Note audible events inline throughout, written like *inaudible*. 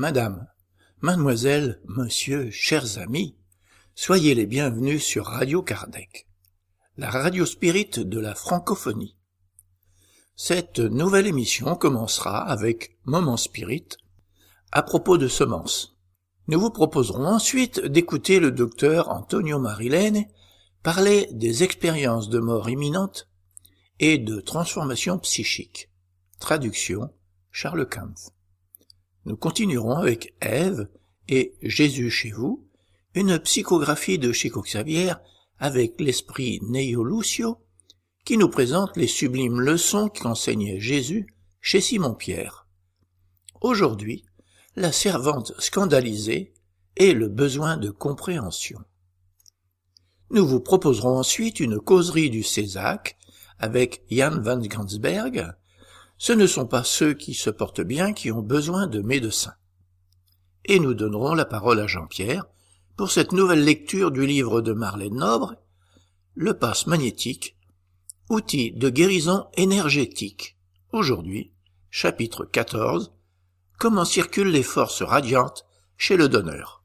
madame, mademoiselle, monsieur, chers amis, soyez les bienvenus sur Radio Kardec, la radio spirit de la francophonie. Cette nouvelle émission commencera avec Moment Spirit à propos de semences. Nous vous proposerons ensuite d'écouter le docteur Antonio Marilene parler des expériences de mort imminente et de transformation psychique. Traduction Charles. Nous continuerons avec Ève et Jésus chez vous, une psychographie de Chico Xavier avec l'esprit Neo Lucio qui nous présente les sublimes leçons qu'enseignait Jésus chez Simon-Pierre. Aujourd'hui, la servante scandalisée et le besoin de compréhension. Nous vous proposerons ensuite une causerie du Césac avec Jan van Gansberg. Ce ne sont pas ceux qui se portent bien qui ont besoin de médecins. Et nous donnerons la parole à Jean-Pierre pour cette nouvelle lecture du livre de Marlène Nobre, Le passe magnétique Outils de guérison énergétique. Aujourd'hui, chapitre 14. Comment circulent les forces radiantes chez le donneur.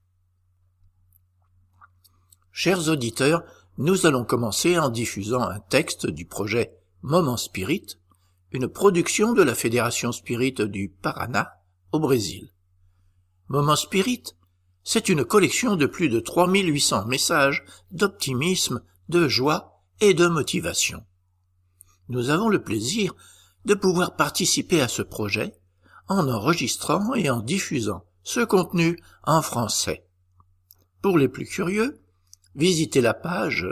Chers auditeurs, nous allons commencer en diffusant un texte du projet Moment Spirit, une production de la Fédération Spirit du Paraná, au Brésil. Moment Spirit, c'est une collection de plus de 3800 messages d'optimisme, de joie et de motivation nous avons le plaisir de pouvoir participer à ce projet en enregistrant et en diffusant ce contenu en français. Pour les plus curieux, visitez la page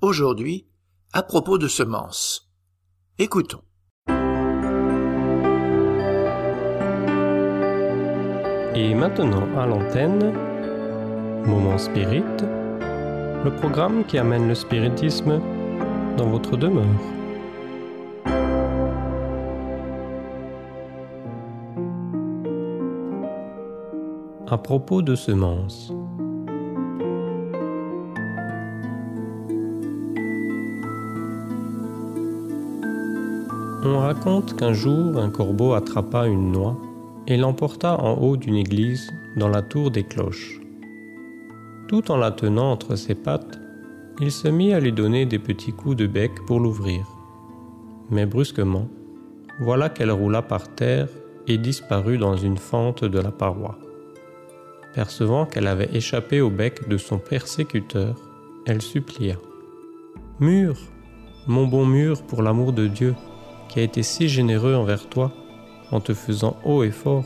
Aujourd'hui, à propos de semences. Écoutons. Et maintenant à l'antenne, Moment Spirit, le programme qui amène le spiritisme dans votre demeure. À propos de semences. On raconte qu'un jour un corbeau attrapa une noix et l'emporta en haut d'une église dans la tour des cloches. Tout en la tenant entre ses pattes, il se mit à lui donner des petits coups de bec pour l'ouvrir. Mais brusquement, voilà qu'elle roula par terre et disparut dans une fente de la paroi. Percevant qu'elle avait échappé au bec de son persécuteur, elle supplia. Mur, mon bon mur, pour l'amour de Dieu, qui a été si généreux envers toi, en te faisant haut et fort,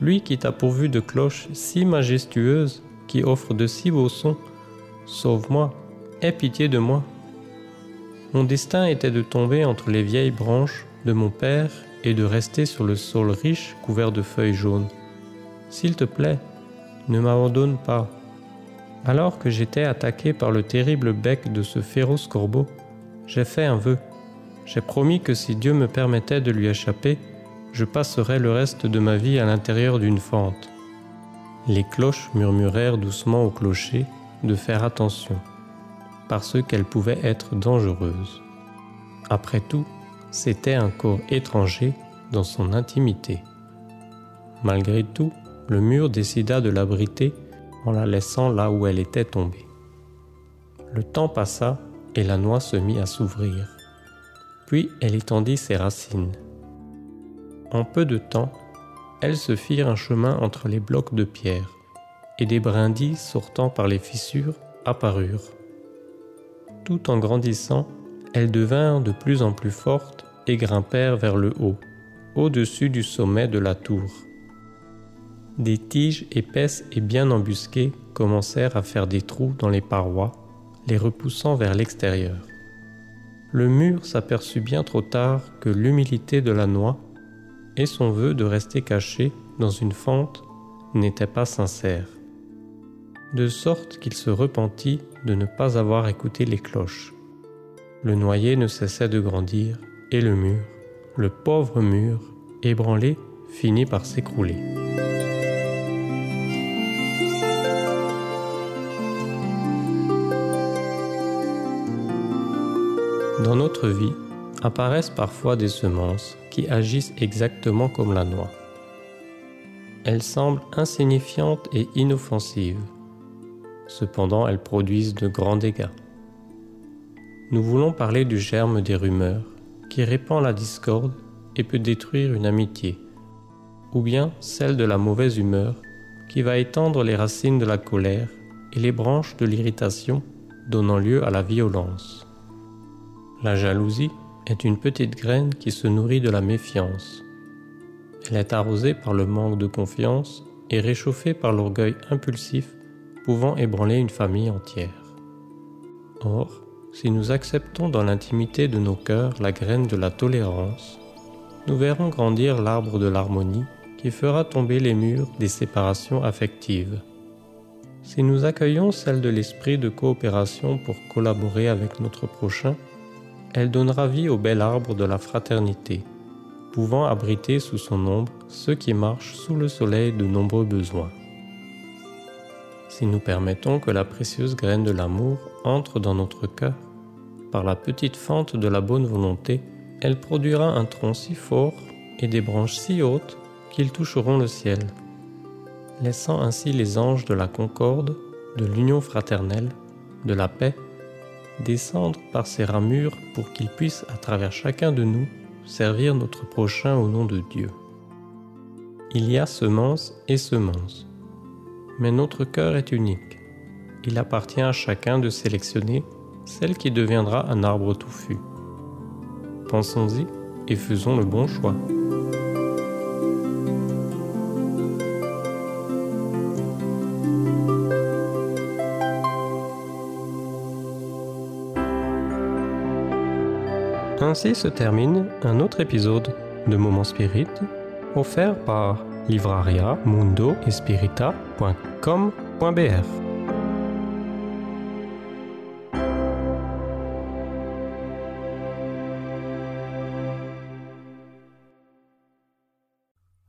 lui qui t'a pourvu de cloches si majestueuses qui offre de si beaux sons, sauve-moi, aie pitié de moi. Mon destin était de tomber entre les vieilles branches de mon père et de rester sur le sol riche couvert de feuilles jaunes. S'il te plaît, ne m'abandonne pas. Alors que j'étais attaqué par le terrible bec de ce féroce corbeau, j'ai fait un vœu. J'ai promis que si Dieu me permettait de lui échapper, je passerais le reste de ma vie à l'intérieur d'une fente. Les cloches murmurèrent doucement au clocher de faire attention, parce qu'elle pouvait être dangereuse. Après tout, c'était un corps étranger dans son intimité. Malgré tout, le mur décida de l'abriter en la laissant là où elle était tombée. Le temps passa et la noix se mit à s'ouvrir. Puis elle étendit ses racines. En peu de temps, elles se firent un chemin entre les blocs de pierre, et des brindilles sortant par les fissures apparurent. Tout en grandissant, elles devinrent de plus en plus fortes et grimpèrent vers le haut, au-dessus du sommet de la tour. Des tiges épaisses et bien embusquées commencèrent à faire des trous dans les parois, les repoussant vers l'extérieur. Le mur s'aperçut bien trop tard que l'humilité de la noix et son vœu de rester caché dans une fente n'était pas sincère, de sorte qu'il se repentit de ne pas avoir écouté les cloches. Le noyer ne cessait de grandir, et le mur, le pauvre mur, ébranlé, finit par s'écrouler. Dans notre vie, apparaissent parfois des semences qui agissent exactement comme la noix. Elles semblent insignifiantes et inoffensives. Cependant, elles produisent de grands dégâts. Nous voulons parler du germe des rumeurs, qui répand la discorde et peut détruire une amitié, ou bien celle de la mauvaise humeur, qui va étendre les racines de la colère et les branches de l'irritation, donnant lieu à la violence. La jalousie est une petite graine qui se nourrit de la méfiance. Elle est arrosée par le manque de confiance et réchauffée par l'orgueil impulsif pouvant ébranler une famille entière. Or, si nous acceptons dans l'intimité de nos cœurs la graine de la tolérance, nous verrons grandir l'arbre de l'harmonie qui fera tomber les murs des séparations affectives. Si nous accueillons celle de l'esprit de coopération pour collaborer avec notre prochain, elle donnera vie au bel arbre de la fraternité, pouvant abriter sous son ombre ceux qui marchent sous le soleil de nombreux besoins. Si nous permettons que la précieuse graine de l'amour entre dans notre cœur, par la petite fente de la bonne volonté, elle produira un tronc si fort et des branches si hautes qu'ils toucheront le ciel, laissant ainsi les anges de la concorde, de l'union fraternelle, de la paix, descendre par ces ramures pour qu'ils puissent à travers chacun de nous servir notre prochain au nom de Dieu. Il y a semence et semence mais notre cœur est unique. Il appartient à chacun de sélectionner celle qui deviendra un arbre touffu. Pensons-y et faisons le bon choix. Ainsi se termine un autre épisode de Moment Spirit offert par livraria mundo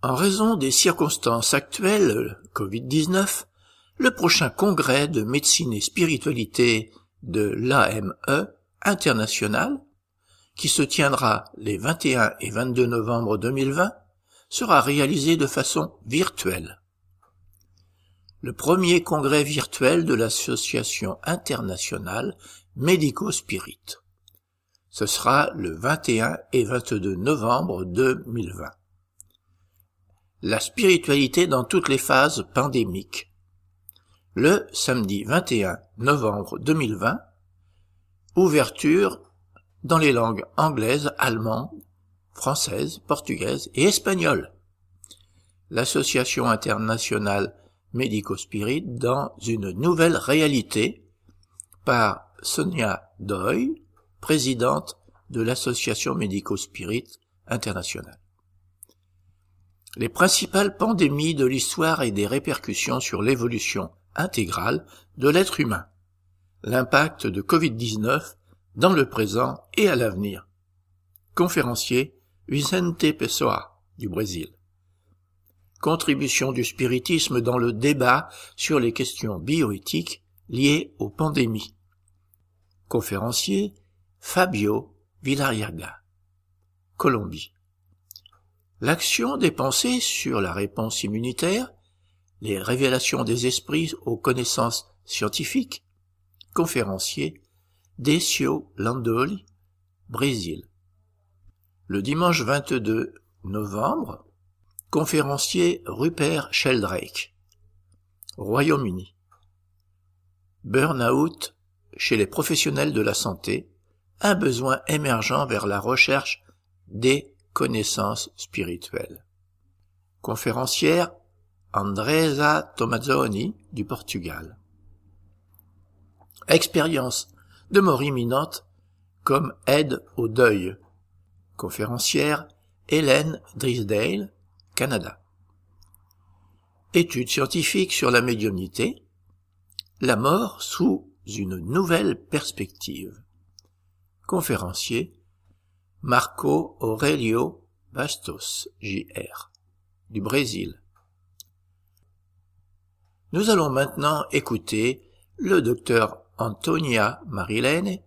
En raison des circonstances actuelles, Covid-19, le prochain congrès de médecine et spiritualité de l'AME international, qui se tiendra les 21 et 22 novembre 2020, sera réalisé de façon virtuelle. Le premier congrès virtuel de l'Association internationale Médico-Spirit. Ce sera le 21 et 22 novembre 2020. La spiritualité dans toutes les phases pandémiques. Le samedi 21 novembre 2020, ouverture dans les langues anglaises, allemandes, française, portugaise et espagnole. L'Association internationale Médico-Spirit dans une nouvelle réalité par Sonia Doy, présidente de l'Association Médico-Spirit internationale. Les principales pandémies de l'histoire et des répercussions sur l'évolution intégrale de l'être humain. L'impact de Covid-19 dans le présent et à l'avenir. Conférencier Vicente Pessoa du Brésil. Contribution du spiritisme dans le débat sur les questions bioéthiques liées aux pandémies. Conférencier Fabio Villarriaga. Colombie. L'action des pensées sur la réponse immunitaire, les révélations des esprits aux connaissances scientifiques. Conférencier Decio Landoli, Brésil le dimanche 22 novembre, conférencier Rupert Sheldrake, Royaume-Uni. Burnout chez les professionnels de la santé, un besoin émergent vers la recherche des connaissances spirituelles. Conférencière Andresa Tomazzoni du Portugal. Expérience de mort imminente comme aide au deuil Conférencière Hélène Drisdale, Canada. Études scientifiques sur la médiumnité. La mort sous une nouvelle perspective. Conférencier Marco Aurelio Bastos, JR, du Brésil. Nous allons maintenant écouter le docteur Antonia Marilene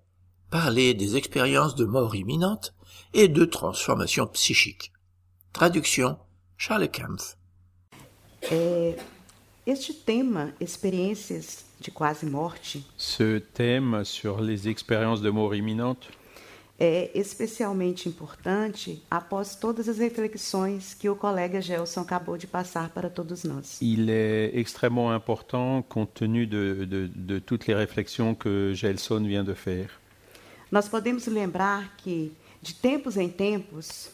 parler des expériences de mort imminente et de transformation psychique. Traduction Charles Kempf. É, este tema, experiências de quase morte, Ce thème sur les expériences de mort imminente é especialmente importante após todas as reflexões que o colega Gelson acabou de passar para todos nós. Il est extrêmement important compte tenu de, de- de toutes les réflexions que Gelson vient de faire. Nós podemos lembrar que, de tempos em tempos,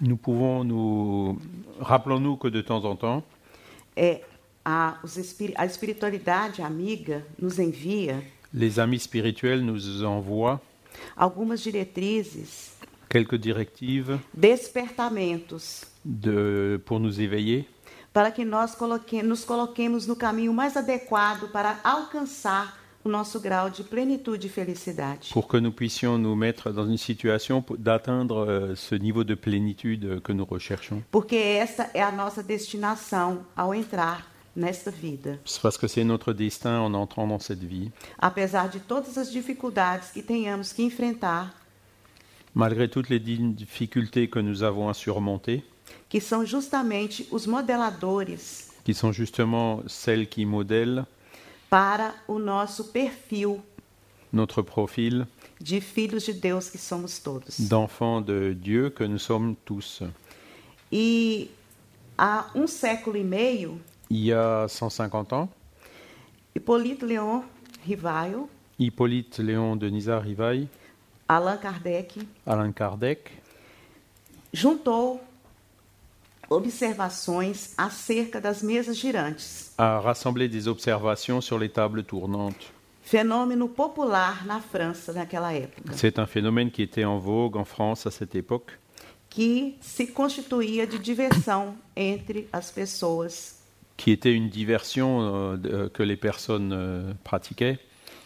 Nous pouvons nous... Rappelons-nous que de temps en temps, é, a, os espiri- a espiritualidade amiga nos envia les amis spirituels nous envoient algumas diretrizes, quelques directives despertamentos, de, pour nous éveiller, para que nós coloque, nos coloquemos no caminho mais adequado para alcançar o nosso grau de plenitude e felicidade. pour que nous puissions nous mettre dans une situation d'atteindre euh, ce niveau de plénitude que nous recherchons. Porque esta é a nossa destinação ao entrar nesta vida. C'est parce que c'est notre destin en entrant dans cette vie. Apesar de todas as dificuldades que tenhamos que enfrentar, Malgré toutes les di- difficultés que nous avons à surmonter, que são justamente os modeladores qui sont justement celles qui modèlent para o nosso perfil notre profil de filhos de Deus que somos todos. d'enfants de Dieu que nous sommes tous. E há um século e meio, Il y a 150 ans, Hipólito Leon Rivail, Hippolyte Léon de Nizar-Rivail, Allan Kardec, Alain Kardec, juntou observações acerca das mesas girantes, a rassemblé des observations sur les tables tournantes. fenômeno popular na França naquela época, C'est un phénomène qui était en vogue en France à cette époque, que se constituía de diversão entre as pessoas. Qui était une diversion euh, de- que les personnes euh, pratiquaient.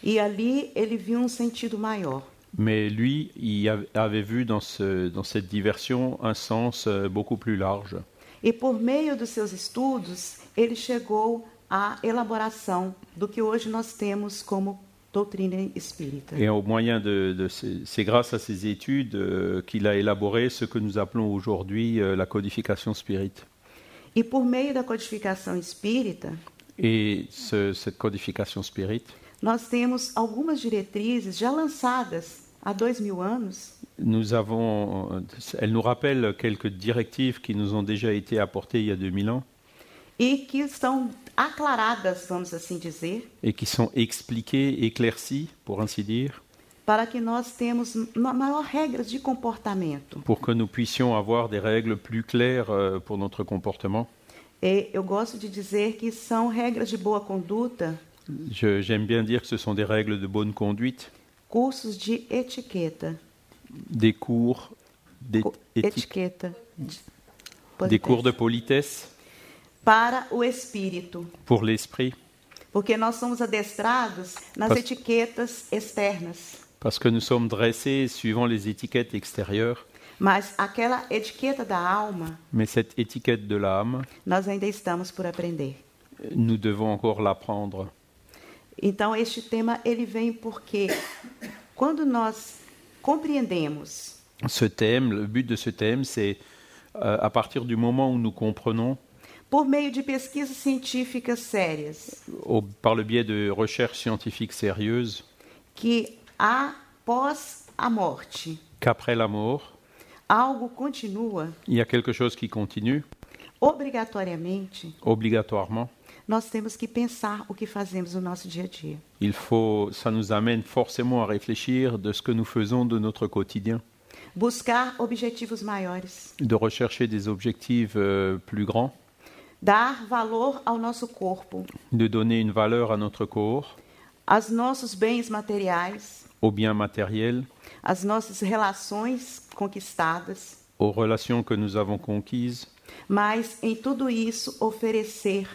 E ali ele viu um sentido maior. Mais lui, il av- avait vu dans, ce- dans cette diversion un sens euh, beaucoup plus large. E por meio dos seus estudos, ele chegou à elaboração do que hoje nós temos como doutrina espírita. Et au moyen de, de ces- c'est grâce à ces études euh, qu'il a élaboré ce que nous appelons aujourd'hui euh, la codification spirit. E por meio da codificação espírita, Et ce- cette codification spirit, nós temos algumas diretrizes já lançadas há dois mil anos. Nous avons, elle nous rappelle quelques directives qui nous ont déjà été apportées il y a 2000 ans. E que estão aclaradas, vamos assim dizer, et qui sont expliquées, éclaircies, pour ainsi dire, para que nós temos ma- maior regras de comportamento. pour que nous puissions avoir des règles plus claires euh, pour notre comportement. E eu gosto de dizer que são regras de boa conduta, J'aime bien dire que ce sont des règles de bonne conduite, cursos de etiqueta. des cours, etiqueta. de des cours de politesse. Para o espírito. pour l'esprit, Porque nós somos adestrados nas Pas- etiquetas externas. Parce que nous sommes dressés suivant les étiquettes extérieures, Mas aquela etiqueta da alma, mais cette étiquette de l'âme, nós ainda estamos por aprender. nous devons encore l'apprendre. Então este tema ele vem porque quando nós compreendemos Ce thème, le but de ce thème, c'est euh, à partir du moment où nous comprenons, por meio de pesquisas científicas sérias au- par le biais de recherches scientifiques sérieuses, que após a morte. Qu'après la mort, algo continua, il y a quelque chose qui continue, obrigatoriamente obligatoirement. nós temos que pensar o que fazemos no nosso dia a dia. Il faut, ça nous amène forcément à réfléchir de ce que nous faisons de notre quotidien, Buscar objetivos maiores, de rechercher des objectifs euh, plus grands, dar valor ao nosso corpo, de donner une valeur à notre corps, aos nossos bens materiais, aux biens matériels, às nossas relações conquistadas, aux relations que nous avons conquises, mas em tudo isso oferecer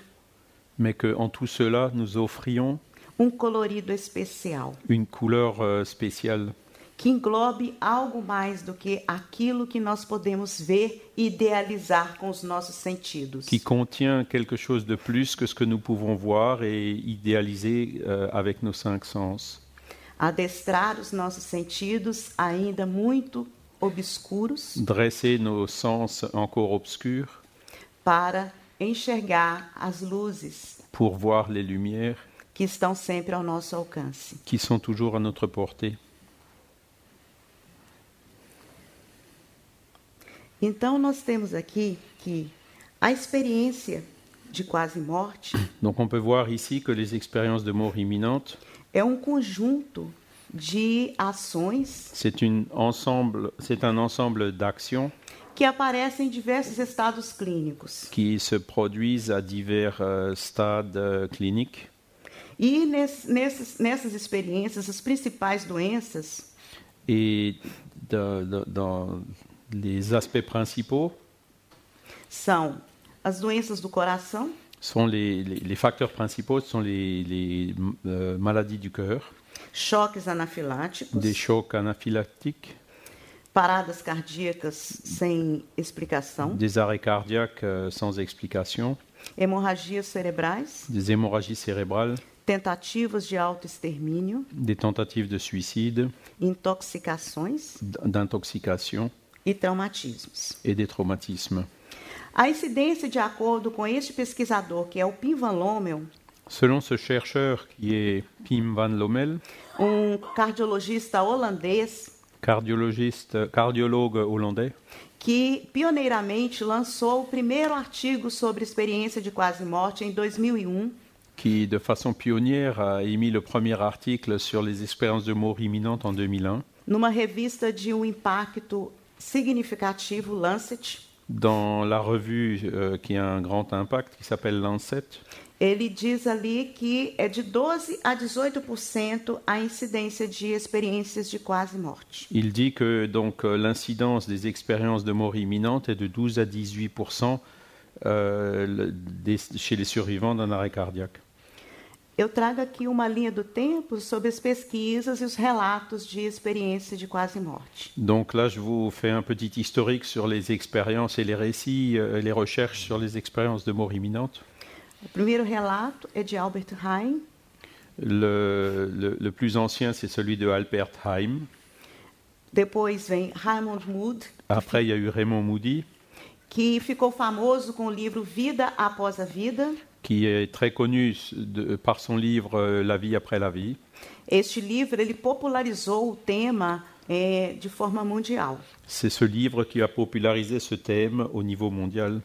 mais qu'en tout cela, nous offrions um colorido especial, une couleur euh, spéciale que englobe algo mais do que aquilo que nós podemos ver e idealizar com os nossos sentidos. qui contient quelque chose de plus que ce que nous pouvons voir et idéaliser euh, avec nos cinq sens. Adestrar os nossos sentidos ainda muito obscuros dresser nos sens encore obscurs para enxergar as luzes pour voir les lumières que estão sempre ao nosso alcance. qui sont toujours à notre portée. Então, nós temos aqui que a experiência de quase morte Donc on peut voir ici que les expériences de mort imminente, é um conjunto de ações c'est ensemble, c'est un ensemble d'actions que aparecem em diversos estados clínicos. qui se produisent à divers stades euh, cliniques. E ness- nesses- nessas experiências, as principais doenças Et dans, les aspects principaux são as doenças do coração, sont les, les- les facteurs principaux sont les, les, euh, maladies du cœur, choques anafiláticos, des chocs anaphylactiques, paradas cardíacas sem explicação, des arrêts cardiaques euh, sans explication, hemorragias cerebrais, des hémorragies cérébrales, tentativas de autoextermínio, des tentatives de suicide, intoxicações. D'intoxication. E traumatismos. et des traumatismes. A incidência, de acordo com este pesquisador, que é o Pim Van Lommel, Selon ce chercheur qui est Pim van Lommel, um cardiologista holandês cardiologiste, cardiologue hollandais, que pioneiramente lançou o primeiro artigo sobre experiência de quase morte em 2001, qui de façon pionnière a émis le premier article sur les expériences de mort imminente en 2001 numa revista de um impacto significativo, Lancet. Dans la revue euh, qui a un grand impact qui s'appelle Lancet. Ele diz ali que é de 12 a 18% a incidência de experiências de quase morte. Il dit que donc euh, l'incidence des expériences de mort imminente est de 12 à 18 euh, le- des- chez les survivants d'un arrêt cardiaque. Eu trago aqui uma linha do tempo sobre as pesquisas e os relatos de experiência de quase morte. Donc là, je vous fais un petit historique sur les expériences et les récits, euh, les recherches sur les expériences de mort imminente. O primeiro relato é de Albert Heim, Le, le- le plus ancien, c'est celui de Albert Heim. depois vem Raymond Mood, Après, il y a eu Raymond Moody, que ficou famoso com o livro Vida Após a Vida. Qui est très connu de- par son livre euh, La vie après la vie. Este livro ele popularizou o tema de forma mundial. C'est ce livre qui a popularisé ce thème au niveau mondial.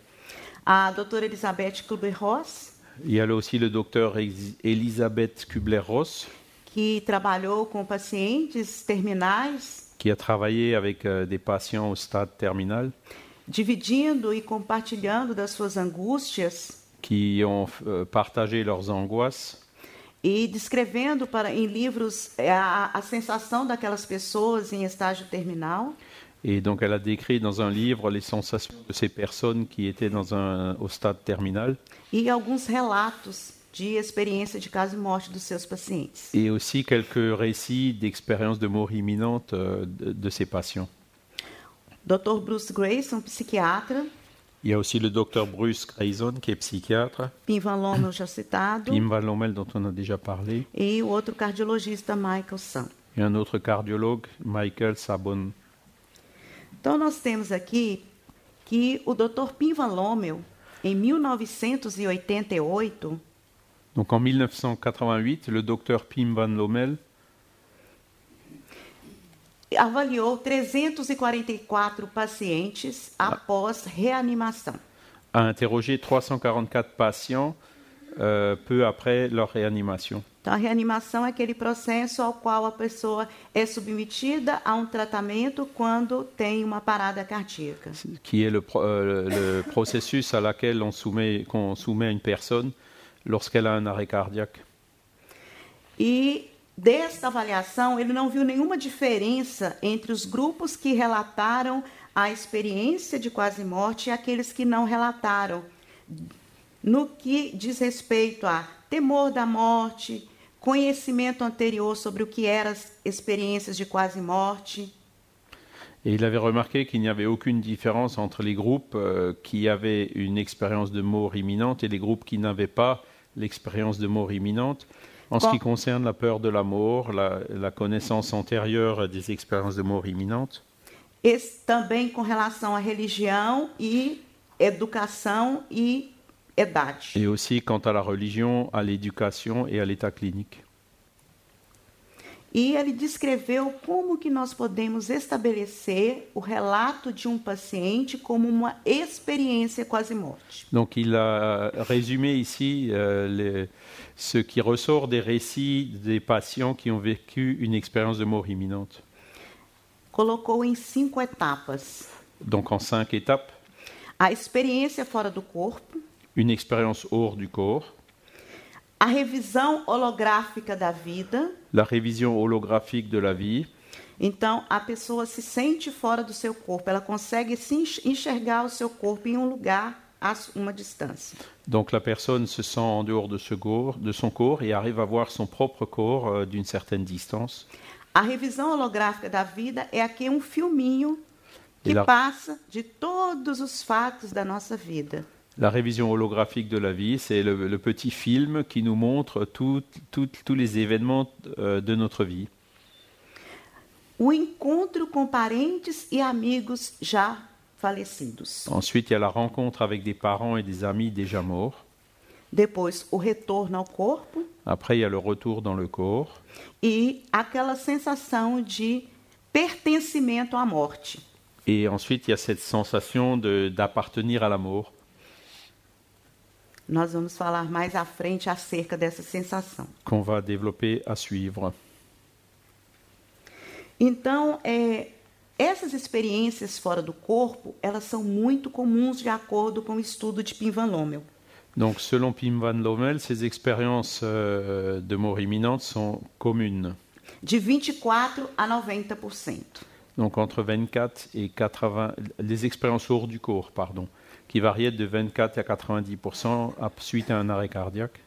A doutora Elizabeth Kubler-Ross, Il y a là aussi le docteur Elisabeth Kubler-Ross, que trabalhou com pacientes terminais, qui a travaillé avec euh, des patients au stade terminal, dividindo e compartilhando das suas angústias qui ont euh, partagé leurs angoisses e descrevendo para em livros eh, a, a sensação daquelas pessoas em estágio terminal. Et donc, elle a décrit dans un livre les sensations de ces personnes qui étaient dans un, au stade terminal e alguns relatos de experiência de caso e morte dos seus pacientes. et aussi quelques récits d'expériences de mort imminente euh, de, de ces patients. Dr. Bruce Grayson, psiquiatra, Il y a aussi le docteur Bruce Grayson, qui est psychiatre, Pim Van Lommel já citado, Pim Van Lommel, dont on a déjà parlé, e o outro cardiologista Michael Sam. et un autre cardiologue, Michael Sabon. Então nós temos aqui que o Dr. Pim Van Lommel, em 1988, Donc en 1988, le docteur Pim Van Lommel avaliou 344 pacientes após reanimação. a interrogé 344 patients euh, peu après leur réanimation. Então, a reanimação é aquele processo ao qual a pessoa é submetida a um tratamento quando tem uma parada cardíaca. qui est le, pro- euh, le processus à laquelle on soumet, qu'on soumet une personne lorsqu'elle a un arrêt cardiaque. E desta avaliação, ele não viu nenhuma diferença entre os grupos que relataram a experiência de quase morte e aqueles que não relataram, no que diz respeito a temor da morte, conhecimento anterior sobre o que eram as experiências de quase morte. Et il avait remarqué qu'il n'y avait aucune différence entre les groupes euh, qui avaient une expérience de mort imminente et les groupes qui n'avaient pas l'expérience de mort imminente. En ce qui concerne la peur de la mort, la, la connaissance antérieure des expériences de mort imminente, Esse, também com relação à religião e educação e idade. Et aussi quant à la religion, à l'éducation et à l'état clinique. E ele descreveu como que nós podemos estabelecer o relato de um paciente como uma experiência quase morte. Donc il a résumé ici euh, les- ce qui ressort des récits des patients qui ont vécu une expérience de mort imminente. Colocou em cinco etapas: Donc en cinq étapes, a experiência fora do corpo, une expérience hors du corps, a revisão holográfica da vida. la révision holographique de la vie, Então, a pessoa se sente fora do seu corpo, ela consegue se enx- enxergar o seu corpo em um lugar a uma distância. donc la personne se sent en dehors de, ce corps, de son corps et arrive à voir son propre corps euh, d'une certaine distance. A revisão holográfica da vida é aqui um filminho que lá- passa de todos os fatos da nossa vida. La révision holographique de la vie, c'est le, le petit film qui nous montre tout- tout- tous les événements euh, de notre vie. O encontro com parentes e amigos já falecidos. Ensuite, il y a la rencontre avec des parents et des amis déjà morts. Depois, o retorno ao corpo Après, il y a le retour dans le corps. e aquela sensação de pertencimento à morte. Et ensuite, il y a cette sensation d'appartenir à la mort. Nós vamos falar mais à frente acerca dessa sensação. qu'on va développer à suivre. Então, é, essas experiências fora do corpo, elas são muito comuns de acordo com o estudo de Pim Van Lommel. Donc, selon Pim van Lommel, ces expériences euh, de mort imminente sont communes. De 24 a 90%. Donc, entre 24 et 80, les expériences hors du corps, pardon, qui variaient de 24 à 90 à- suite à un arrêt cardiaque?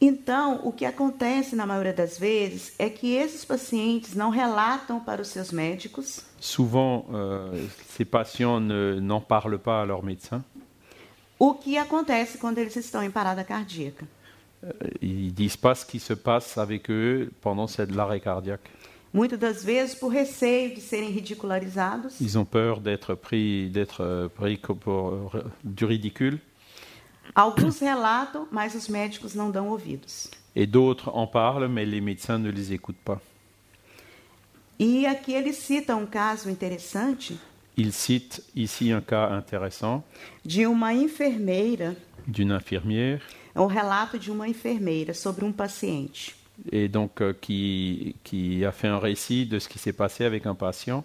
Então, o que acontece na maioria das vezes é que esses pacientes não relatam para os seus médicos Souvent, euh, ces patients ne- n'en parlent pas à leur médecin. o que acontece quando eles estão em parada cardíaca? Ils disent pas ce qui se passe avec eux pendant cette- l'arrêt cardiaque. Muitas das vezes por receio de serem ridicularizados, Ils ont peur d'être pris, d'être euh, pris pour euh, du ridicule. alguns relatam, mas os médicos não dão ouvidos. Et d'autres en parlent, mais les médecins ne les écoutent pas. E aqui ele cita um caso interessante Il cite ici un cas intéressant de uma enfermeira, d'une infirmière é um relato de uma enfermeira sobre um paciente. Et donc euh, qui, qui a fait un récit de ce qui s'est passé avec un patient.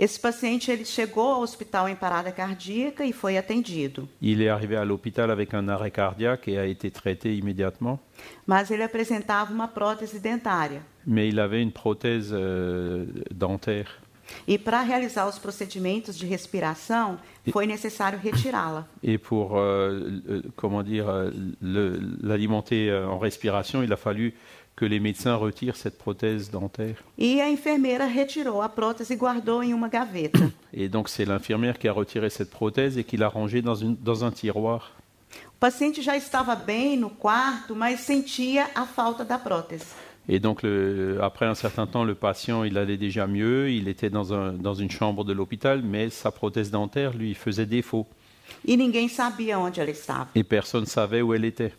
Esse paciente ele chegou ao hospital em parada cardíaca e foi atendido, Il est arrivé à l'hôpital avec un arrêt cardiaque et a été traité immédiatement, mas ele apresentava uma prótese dentária. mais il avait une prothèse euh, dentaire. E para realizar os procedimentos de respiração, foi necessário retirá-la. Et pour euh, comment dire euh, l'alimenter en respiration, il a fallu que les médecins retirent cette prothèse dentaire. E a enfermeira retirou a prótese e guardou em uma gaveta. Et donc c'est l'infirmière qui a retiré cette prothèse et qui l'a rangée dans, une, dans un tiroir. O paciente já estava bem no quarto, mas sentia a falta da prótese. Et donc le- après un certain temps, le patient, il allait déjà mieux, il était dans, un- dans une chambre de l'hôpital, mais sa prothèse dentaire lui faisait défaut. E ninguém sabia onde ela estava. Et personne ne savait où elle était.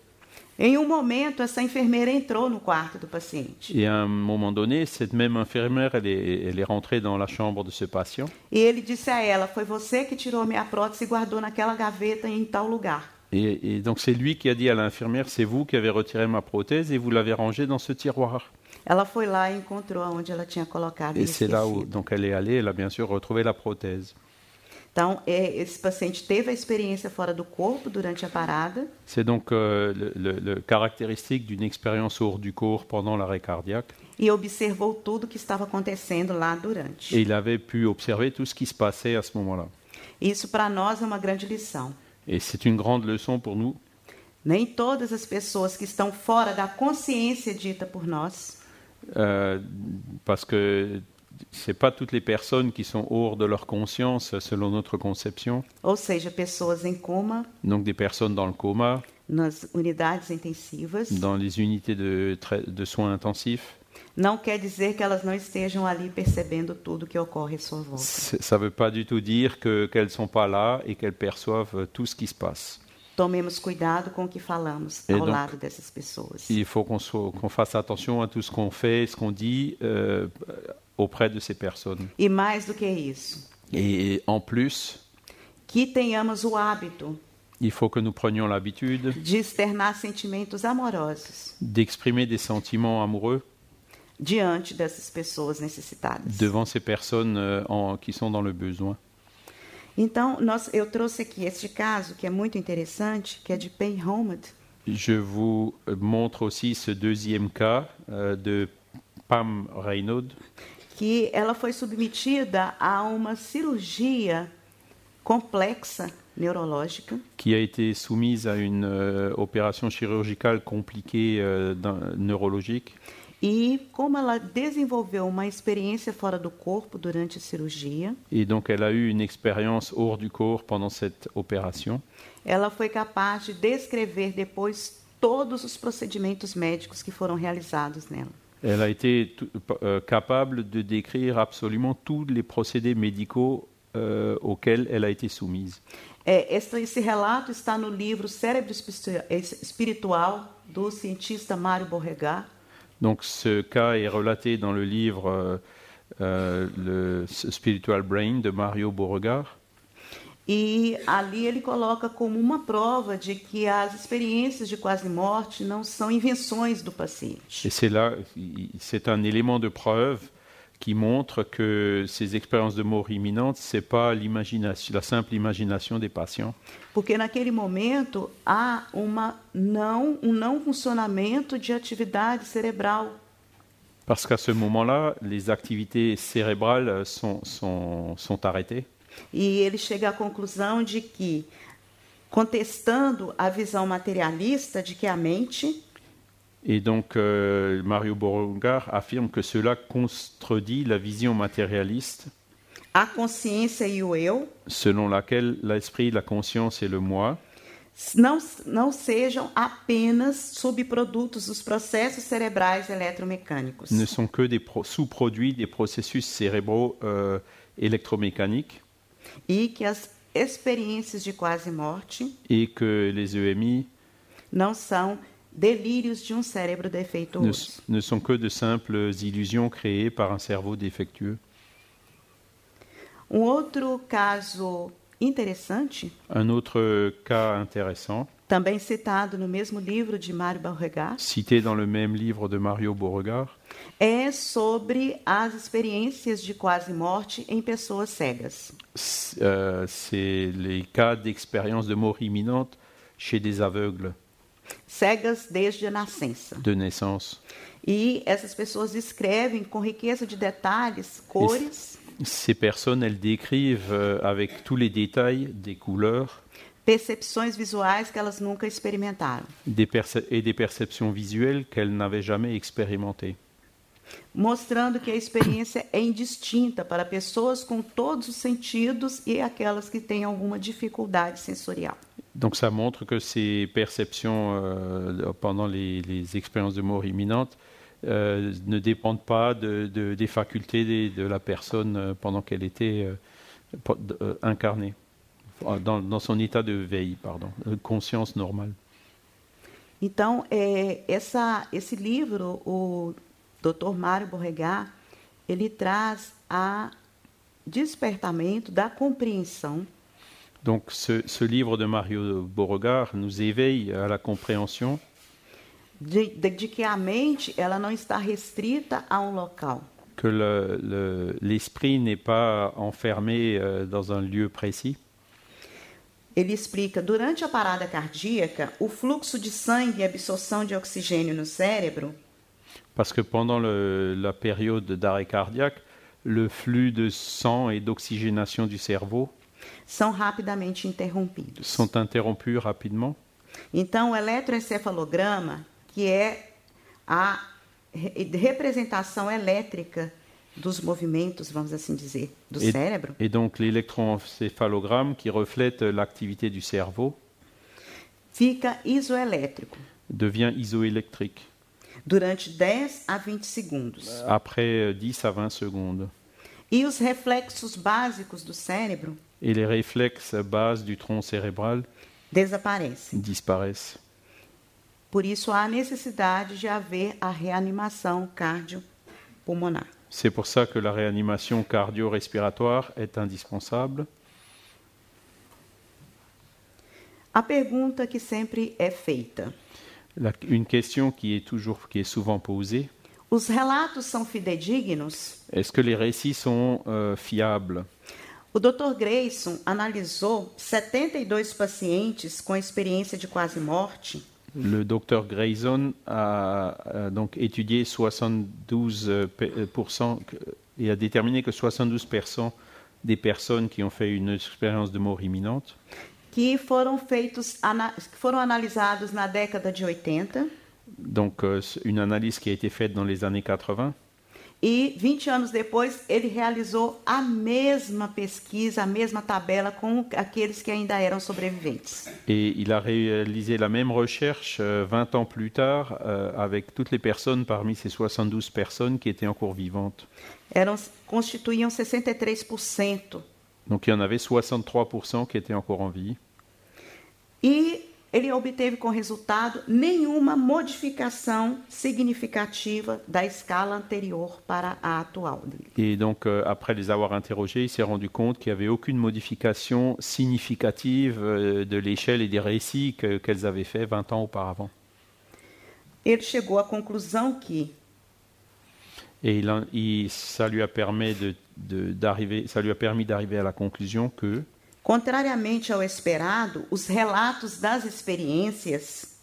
Em um momento, essa enfermeira entrou no quarto do paciente. Et à un moment donné, cette même infirmière, elle est, elle est rentrée dans la chambre de ce patient. E ele disse a ela: Foi você que tirou minha prótese e guardou naquela gaveta em tal lugar. Et, et donc c'est lui qui a dit à l'infirmière, c'est vous qui avez retiré ma prothèse et vous l'avez rangée dans ce tiroir. Ela foi lá e encontrou onde ela tinha colocado e Et c'est là où esquecido. donc elle est allée, elle a bien sûr retrouvé la prothèse. Então, é, esse paciente teve a experiência fora do corpo durante a parada C'est donc euh, le, le- le caractéristique d'une expérience hors du corps pendant l'arrêt cardiaque. e observou tudo que estava acontecendo lá durante. Et il avait pu observer tout ce qui se passait à ce moment-là. Isso para nós é uma grande lição. Et c'est une grande leçon pour nous. Nem todas as pessoas que estão fora da consciência dita por nós euh, parce que c'est pas toutes les personnes qui sont hors de leur conscience selon notre conception. ou seja, pessoas em coma, Donc des personnes dans le coma, nas unidades intensivas, dans les unités de, de soins intensifs, não quer dizer que elas não estejam ali percebendo tudo que ocorre à sua volta. Ça ne veut pas du tout dire que- qu'elles ne sont pas là et qu'elles perçoivent euh, tout ce qui se passe. Tomemos cuidado com o que falamos ao donc- lado dessas pessoas. Il faut qu'on qu'on fasse attention à tout ce qu'on fait, ce qu'on dit euh, auprès de ces personnes. E mais do que isso, Et en plus, que tenhamos o hábito il faut que nous prenions l'habitude de externar sentimentos amorosos d'exprimer des sentiments amoureux diante dessas pessoas necessitadas. devant ces personnes euh, en- qui sont dans le besoin. Então, nós, eu trouxe aqui este caso que é muito interessante, que é de Payne Homad, Je vous montre aussi ce deuxième cas euh, de Pam Reynaud, que ela foi submetida a uma cirurgia complexa neurológica qui a été soumise à une euh, opération chirurgicale compliquée euh, neurologique. e como ela desenvolveu uma experiência fora do corpo durante a cirurgia, Et donc elle a eu une expérience hors du corps pendant cette opération. ela foi capaz de descrever depois todos os procedimentos médicos que foram realizados nela. Elle a été euh, capable de décrire absolument tous les procédés médicaux euh, auxquels elle a été soumise. É, esse, esse relato está no livro Cérebro Espi- Espiritual do cientista Mário. Donc ce cas est relaté dans le livre euh, euh, le Spiritual Brain de Mario Beauregard. E ali ele coloca como uma prova de que as experiências de quase morte não são invenções do paciente. Et c'est là, c'est un élément de preuve qui montre que ces expériences de mort imminente, c'est pas l'imagination, la simple imagination des patients, Porque naquele momento há uma não, um não funcionamento de atividade cerebral. parce qu'à ce moment-là, les activités cérébrales sont, sont, sont arrêtées. E ele chega à conclusão de que, contestando a visão materialista de que a mente Et donc, euh, Mario Beauregard affirme que cela contredit la vision matérialiste a consciência e o eu selon laquelle l'esprit, la conscience et le moi não, não sejam apenas subprodutos dos processos cerebrais eletromecânicos. ne sont que des pro- sous-produits des processus cérébraux euh, électromécaniques E que as experiências de quase morte et que les EMI não são delírios de um cérebro ne, defeituoso. ne sont que de simples illusions créées par un cerveau défectueux. Um outro caso interessante, Un autre cas intéressant, também citado no mesmo livro de Mário Beauregard, cité dans le même livre de Mario Beauregard, é sobre as experiências de quase morte em pessoas cegas. euh, c'est les cas d'expérience de mort imminente chez des aveugles Cegas desde a nascença. de naissance. E essas pessoas escrevem com riqueza de detalhes, cores, Ces personnes, elles décrivent euh, avec tous les détails des couleurs percepções visuais que elas nunca experimentaram, des et des perceptions visuelles qu'elles n'avaient jamais expérimentées. Mostrando que a experiência é indistinta para pessoas com todos os sentidos e aquelas que têm alguma dificuldade sensorial. Donc ça montre que ces perceptions euh, pendant les, les expériences de mort imminente euh, ne dépendent pas de, de- des facultés des- de la personne euh, pendant qu'elle était euh, euh, incarnée, dans, dans son état de veille, pardon, de conscience normale. Então, é, essa, esse livro, o Dr. Mário Borregar, ele traz a despertamento da compreensão Donc ce, ce livre de Mario Beauregard nous éveille à la compréhension de, de, de que a mente ela não está restrita a um local. que le- le- l'esprit n'est pas enfermé euh, dans un lieu précis. Ele explica, durante a parada cardíaca, o fluxo de sangue e absorção de oxigênio no cérebro Parce que pendant le- la période d'arrêt cardiaque, le flux de sang et d'oxygénation du cerveau são rapidamente interrompidos. sont interrompus rapidement. Então, o eletroencefalograma, que é a re- representação elétrica dos movimentos, vamos assim dizer, do Et, cérebro, et donc l'électroencéphalogramme qui reflète l'activité du cerveau fica isoelétrico. devient isoélectrique. Durante 10 a 20 segundos. après euh, 10 à 20 secondes. E os reflexos básicos do cérebro Et les réflexes bases du tronc cérébral desaparecem. disparaissent. Por isso, há necessidade de haver a reanimação cardiopulmonar. C'est pour ça que la réanimation cardio-respiratoire est indispensable. A pergunta que sempre é feita: La- une question qui est toujours, qui est souvent posée os relatos são fidedignos? est-ce que les récits sont euh, fiables? O Dr. Grayson analisou 72 pacientes com experiência de quase morte Le docteur Grayson a, a donc étudié 72 euh, pe- euh, et a déterminé que 72% des personnes qui ont fait une expérience de mort imminente, que foram feitos, que foram analisados na década de 80 donc euh, une analyse qui a été faite dans les années 80, e 20 anos depois ele realizou a mesma pesquisa, a mesma tabela com aqueles que ainda eram sobreviventes. et il a réalisé la même recherche euh, 20 ans plus tard euh, avec toutes les personnes parmi ces 72 personnes qui étaient encore vivantes. Eram, constituíam 63%. Donc il y en avait 63% qui étaient encore en vie. E ele obteve com resultado nenhuma modificação significativa da escala anterior para a atual. Et donc, euh, après les avoir interrogés, il s'est rendu compte qu'il n'y avait aucune modification significative euh, de l'échelle et des récits que- qu'elles avaient fait 20 ans auparavant. Ele chegou à conclusão que Et il il- ça, lui a permis d'arriver, ça lui a permis d'arriver à la conclusion que, Contrariamente ao esperado, os relatos das experiências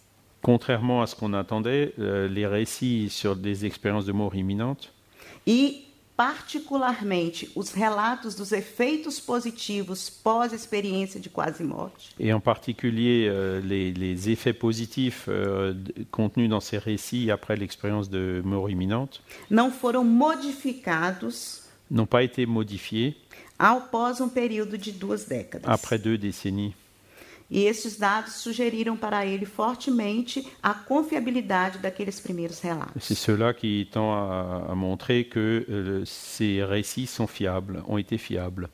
contrairement à ce qu'on attendait, euh, les récits sur des expériences de mort imminente, e, particularmente, os relatos dos efeitos positivos pós-experiência de quase morte, et en particulier euh, les, les effets positifs euh, contenus dans ces récits après l'expérience de mort imminente, não foram modificados n'ont pas été modifiés após um período de duas décadas. après deux décennies. E esses dados sugeriram para ele fortemente a confiabilidade daqueles primeiros relatos. C'est cela qui tend à, à montrer que euh, ces récits sont fiables, ont été fiables.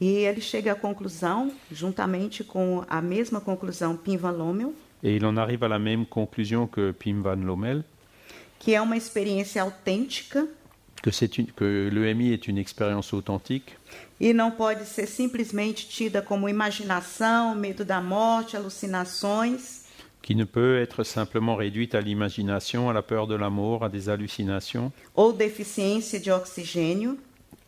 E ele chega à conclusão, juntamente com a mesma conclusão Pim Van Lommel, Et il en arrive à la même conclusion que Pim van Lommel, que é uma experiência autêntica que, une- que l'EMI est une expérience authentique. E não pode ser simplesmente tida como imaginação, medo da morte, alucinações, qui ne peut être simplement réduite à l'imagination, à la peur de la mort, à des hallucinations. Ou deficiência de oxigênio,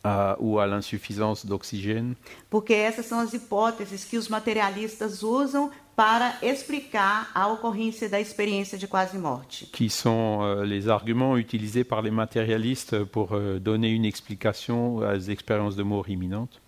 à- ou à l'insuffisance d'oxygène, porque essas são as hipóteses que os materialistas usam para explicar a ocorrência da experiência de quase morte. qui sont euh, les arguments utilisés par les matérialistes pour euh, donner une explication à des expériences de mort imminente.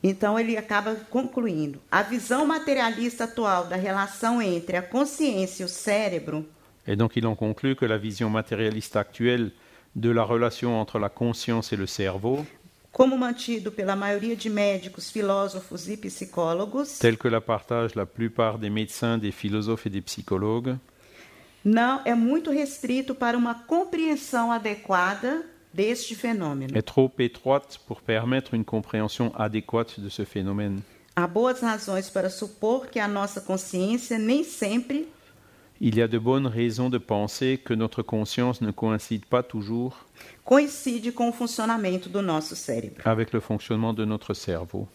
Então ele acaba concluindo: a visão materialista atual da relação entre a consciência e o cérebro Et donc il en conclut que la vision matérialiste actuelle de la relation entre la conscience et le cerveau, como mantido pela maioria de médicos, filósofos e psicólogos, telle que la partagent la plupart des médecins, des philosophes et des psychologues, não é muito restrito para uma compreensão adequada deste fenômeno. est trop étroite pour permettre une compréhension adéquate de ce phénomène. Há boas razões para supor que a nossa consciência nem sempre Il y a de bonnes raisons de penser que notre conscience ne coïncide pas toujours coincide com o funcionamento do nosso cérebro. avec le fonctionnement de notre cerveau.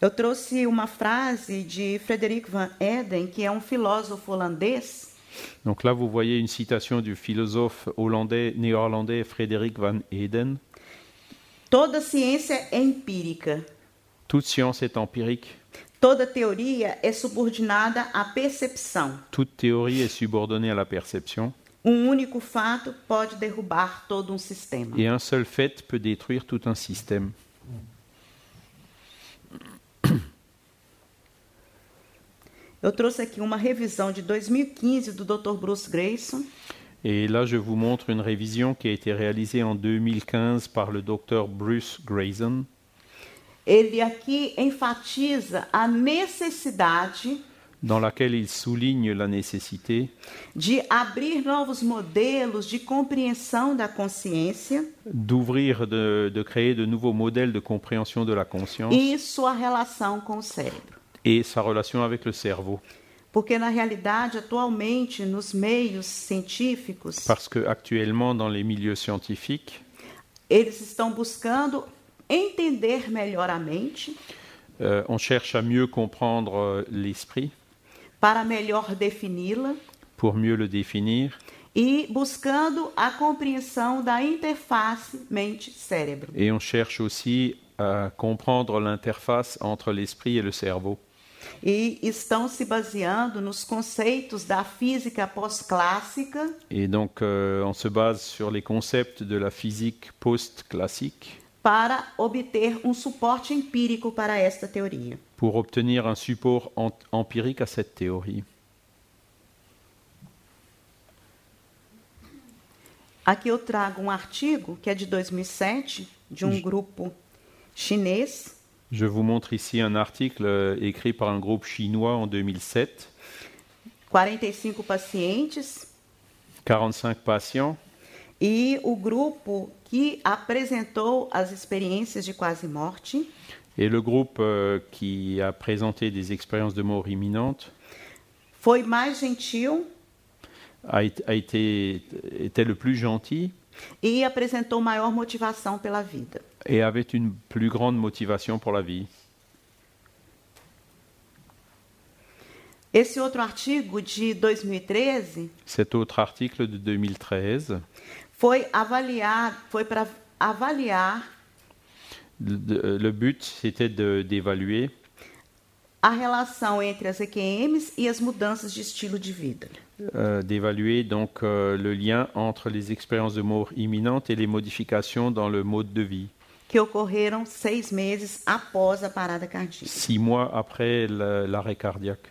Eu trouxe uma frase de Frederick Van Eden, que é um filósofo holandês, Donc là, vous voyez une citation du philosophe hollandais, néerlandais Frédéric van Eden. Toda ciência é empírica. Toute science est empirique, Toda teoria é subordinada à percepção. toute théorie est subordonnée à la perception, Um único fato pode derrubar todo um sistema. et un seul fait peut détruire tout un système. Eu trouxe aqui uma revisão de 2015 do Dr. Bruce Grayson, Et là, je vous montre une révision qui a été réalisée en 2015 par le docteur Bruce Grayson. Ele aqui enfatiza a necessidade dans laquelle il souligne la nécessité de abrir novos modelos de compreensão da consciência d'ouvrir, de, de créer de nouveaux modèles de compréhension de la conscience e sua relação com o cérebro. et sa relation avec le cerveau. Porque, na realidade, atualmente, nos meios científicos, Parce que actuellement, dans les milieux scientifiques, eles estão buscando entender melhor a mente euh, on cherche à mieux comprendre euh, l'esprit. para melhor defini-la. Pour mieux le définir. E buscando a compreensão da interface mente-cérebro. et on cherche aussi à comprendre l'interface entre l'esprit et le cerveau. E estão se baseando nos conceitos da física pós-clássica. Et donc, euh, on se base sur les concepts de la physique post-classique para obter um suporte empírico para esta teoria. pour obtenir un support em- empirique à cette théorie. Aqui eu trago um artigo que é de 2007, de um grupo chinês, Je vous montre ici un article euh, écrit par un groupe chinois en 2007. 45 pacientes, 45 patients e o grupo que apresentou as experiências de quase morte et le groupe euh, qui a présenté des expériences de mort imminente foi mais gentil a, été- a été était le plus gentil e apresentou maior motivação pela vida. et avait une plus grande motivation pour la vie. Esse outro artigo de 2013 Cet autre article de 2013, foi avaliar, foi para avaliar le, de- le but c'était de- d'évaluer a relação entre as EQMs e as mudanças de estilo de vida. euh, d'évaluer donc euh, le lien entre les expériences de mort imminente et les modifications dans le mode de vie, que ocorreram seis meses após a parada cardíaca. six mois après la- l'arrêt cardiaque.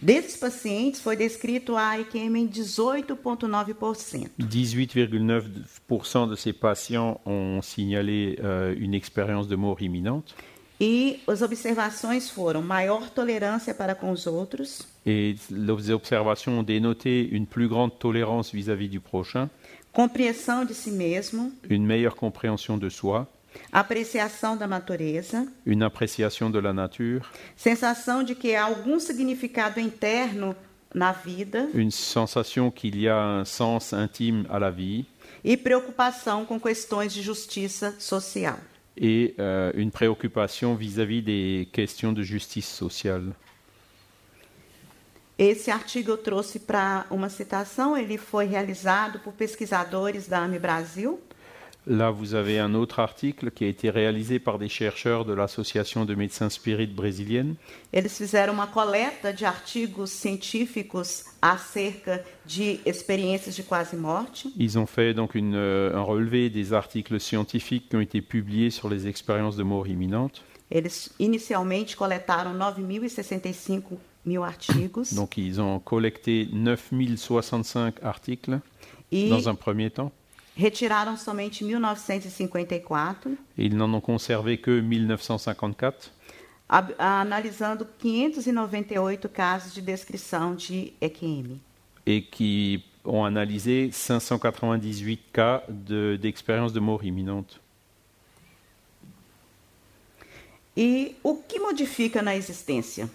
Desses pacientes, foi descrito a IQM em 18,9%. 18,9% de ces patients ont signalé euh, une expérience de mort imminente. E as observações foram maior tolerância para com os outros, et les observations ont dénoté une plus grande tolérance vis-à-vis du prochain, compreensão de si mesmo, une meilleure compréhension de soi, apreciação da natureza, une appréciation de la nature, sensação de que há algum significado interno na vida. Une sensation qu'il y a un sens intime à la vie. E preocupação com questões de justiça social. et euh, une préoccupation vis-à-vis des questions de justice sociale. Esse artigo eu trouxe para uma citação, ele foi realizado por pesquisadores da AME Brasil, Là, vous avez un autre article qui a été réalisé par des chercheurs de l'Association de médecins spirites brésilienne. Eles fizeram uma coleta de artigos científicos acerca de experiências de quase morte. Ils ont fait donc une, euh, un relevé des articles scientifiques qui ont été publiés sur les expériences de mort imminente. Eles inicialmente coletaram 9.065 mil artigos Donc, ils ont collecté 9065 articles e dans un premier temps. Retiraram somente 1954, Et ils n'en ont conservé que 1954, ab- analisando 598 casos de descrição de EQM. et qui ont analysé 598 cas de- d'expériences de, mort imminente. E o que modifica na existência?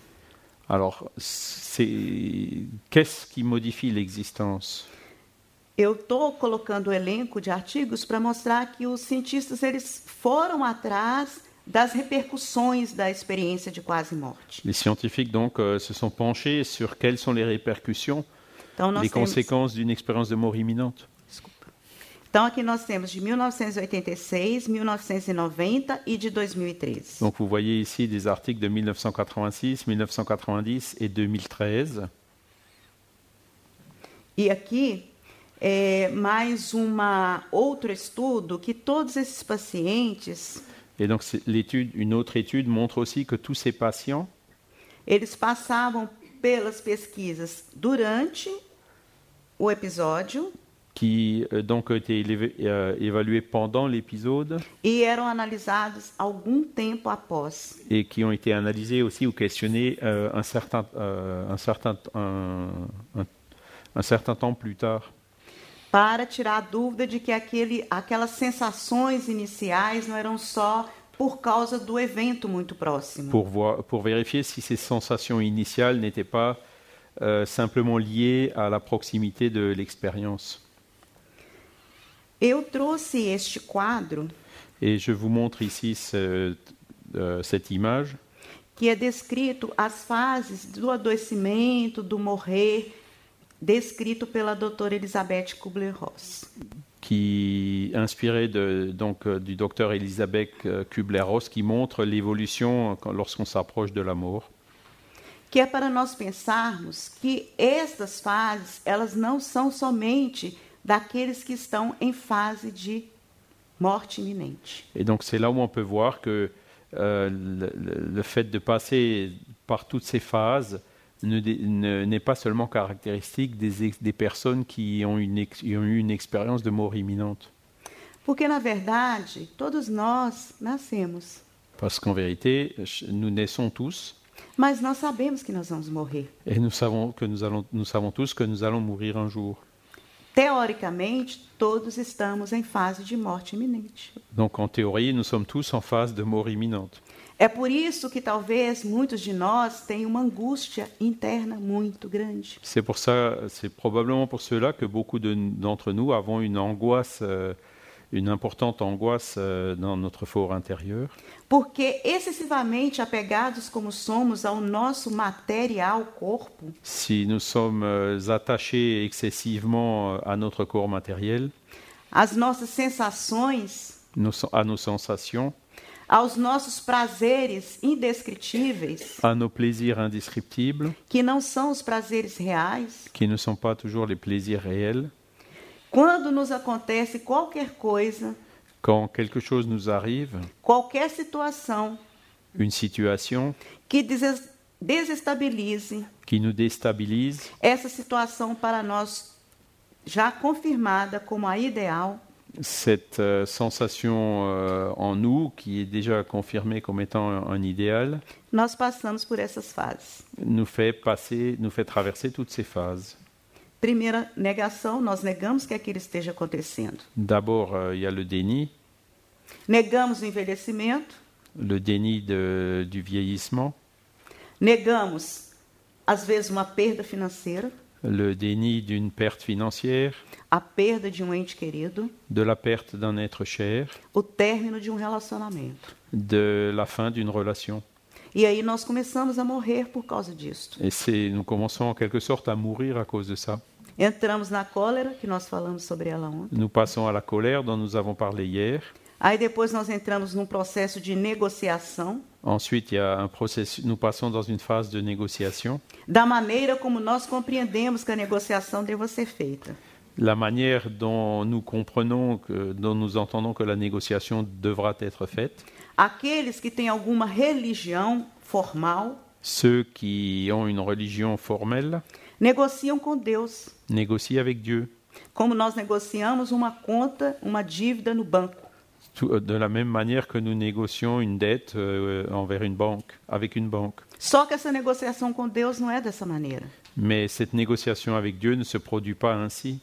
Alors, qu'est-ce qui modifie l'existence Eu estou colocando o elenco de artigos para mostrar que os cientistas eles foram atrás das repercussões da experiência de quase morte. Les scientifiques donc euh, se sont penchés sur quelles sont les répercussions, Então les conséquences d'une expérience de mort imminente. desculpa. Então aqui nós temos de 1986, 1990 e de 2013. Donc vous voyez ici des articles de 1986, 1990 et 2013. E aqui é mais uma outro estudo que todos esses pacientes Et donc l'étude, une autre étude montre aussi que tous ces patients, eles passavam pelas pesquisas durante o episódio qui euh, donc été élevé- euh, évalués pendant l'épisode e eram analisados algum tempo após. et qui ont été analysés aussi ou questionnés euh, un, certain, euh, un, certain, un, un- un certain temps plus tard para tirar a dúvida de que aquele, aquelas sensações iniciais não eram só por causa do evento muito próximo. pour, voir, pour vérifier si ces sensations initiales n'étaient pas euh, simplement liées à la proximité de l'expérience. Eu trouxe este quadro Et je vous montre ici ce- euh, cette image que é descrito as fases do adoecimento, do morrer, descrito pela doutora Elizabeth Kubler-Ross. qui inspirée de, donc, euh, du docteur Elisabeth euh, Kubler-Ross qui montre l'évolution lorsqu'on s'approche de la mort. Que é para nós pensarmos que estas fases, elas não são somente daqueles que estão em fase de morte iminente. Et donc c'est là où on peut voir que euh, le- le fait de passer par toutes ces phases ne dé- ne- n'est pas seulement caractéristique des, personnes qui ont, une ex- qui ont eu une expérience de mort imminente. Porque, na verdade, todos nós nascemos, Parce qu'en vérité, nous naissons tous mas nós sabemos que nós vamos morrer. et nous savons, que nous, allons, nous savons tous que nous allons mourir un jour. Teoricamente, todos estamos em fase de morte iminente. Donc en théorie, nous sommes tous en phase de mort imminente. É por isso que talvez muitos de nós tenham uma angústia interna muito grande. C'est pour ça, c'est probablement pour cela que beaucoup de- d'entre nous avons une angoisse, euh, une importante angoisse euh, dans notre fort intérieur, Porque excessivamente apegados como somos ao nosso material corpo, si nous sommes euh, attachés excessivement à notre corps matériel, às nossas sensações, nos- à nos sensations, aos nossos prazeres indescritíveis, à nos plaisirs indescriptibles, que não são os prazeres reais, qui ne sont pas toujours les plaisirs réels, quando nos acontece qualquer coisa, quand quelque chose nous arrive, qualquer situação une situation que deses- desestabilize qui nous déstabilise, essa situação para nós já confirmada como a ideal, cette euh, sensation euh, en nous qui est déjà confirmée comme étant un, un idéal nós passamos por essas fases. nous fait passer, nous fait traverser toutes ces phases. Primeira negação, nós negamos que aquilo esteja acontecendo. D'abord, euh, il y a le déni, Negamos o envelhecimento, le déni de- du vieillissement, negamos, às vezes, uma perda financeira, le déni d'une perte financière, a perda de um ente querido, de la perte d'un être cher, o término de um relacionamento. de la fin d'une relation. E aí nós começamos a morrer por causa disto. Et c'est, nous commençons en quelque sorte à mourir à cause de ça. Entramos na cólera, que nós falamos sobre ela ontem. Nous passons à la colère dont nous avons parlé hier. Aí depois nós entramos num processo de negociação Ensuite, il y a un processus, nous passons dans une phase de négociation. da maneira como nós compreendemos que a negociação deva ser feita. La manière dont nous comprenons, que, dont nous entendons que la négociation devra être faite. Aqueles que têm alguma religião formal Ceux qui ont une religion formelle negociam com Deus, négocient avec Dieu. como nós negociamos uma conta, uma dívida no banco. Tout- de la même manière que nous négocions une dette euh, envers une banque, avec une banque. Só que essa negociação com Deus não é dessa maneira, Mais cette négociation avec Dieu ne se produit pas ainsi,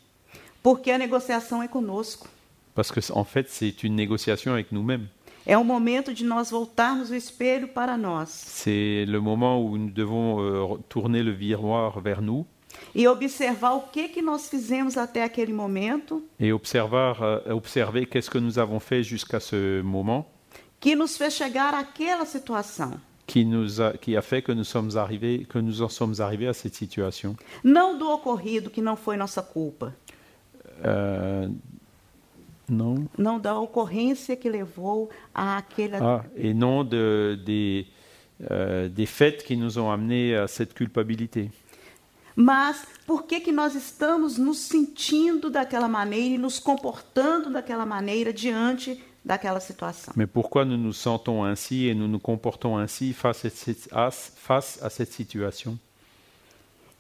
porque a negociação é conosco. parce que en fait c'est une négociation avec nous-mêmes. É o momento de nós voltarmos o espelho para nós C'est le moment où nous devons euh, tourner le miroir vers nous e observar o que que nós fizemos até aquele momento et observer, euh, observer qu'est-ce que nous avons fait jusqu'à ce moment que nos fez chegar àquela situação. qui, nous a, qui a fait que nous, sommes arrivés, que nous en sommes arrivés à cette situation. Não do ocorrido que não foi nossa culpa, Euh, non não da ocorrência que levou àquela Ah, et non de, des, euh, des faits qui nous ont amenés à cette culpabilité. Mas por que, que nós estamos nos sentindo daquela maneira e nos comportando daquela maneira diante daquela situação? Mais pourquoi nous nous sentons ainsi et nous nous comportons ainsi face à cette, face à cette situation?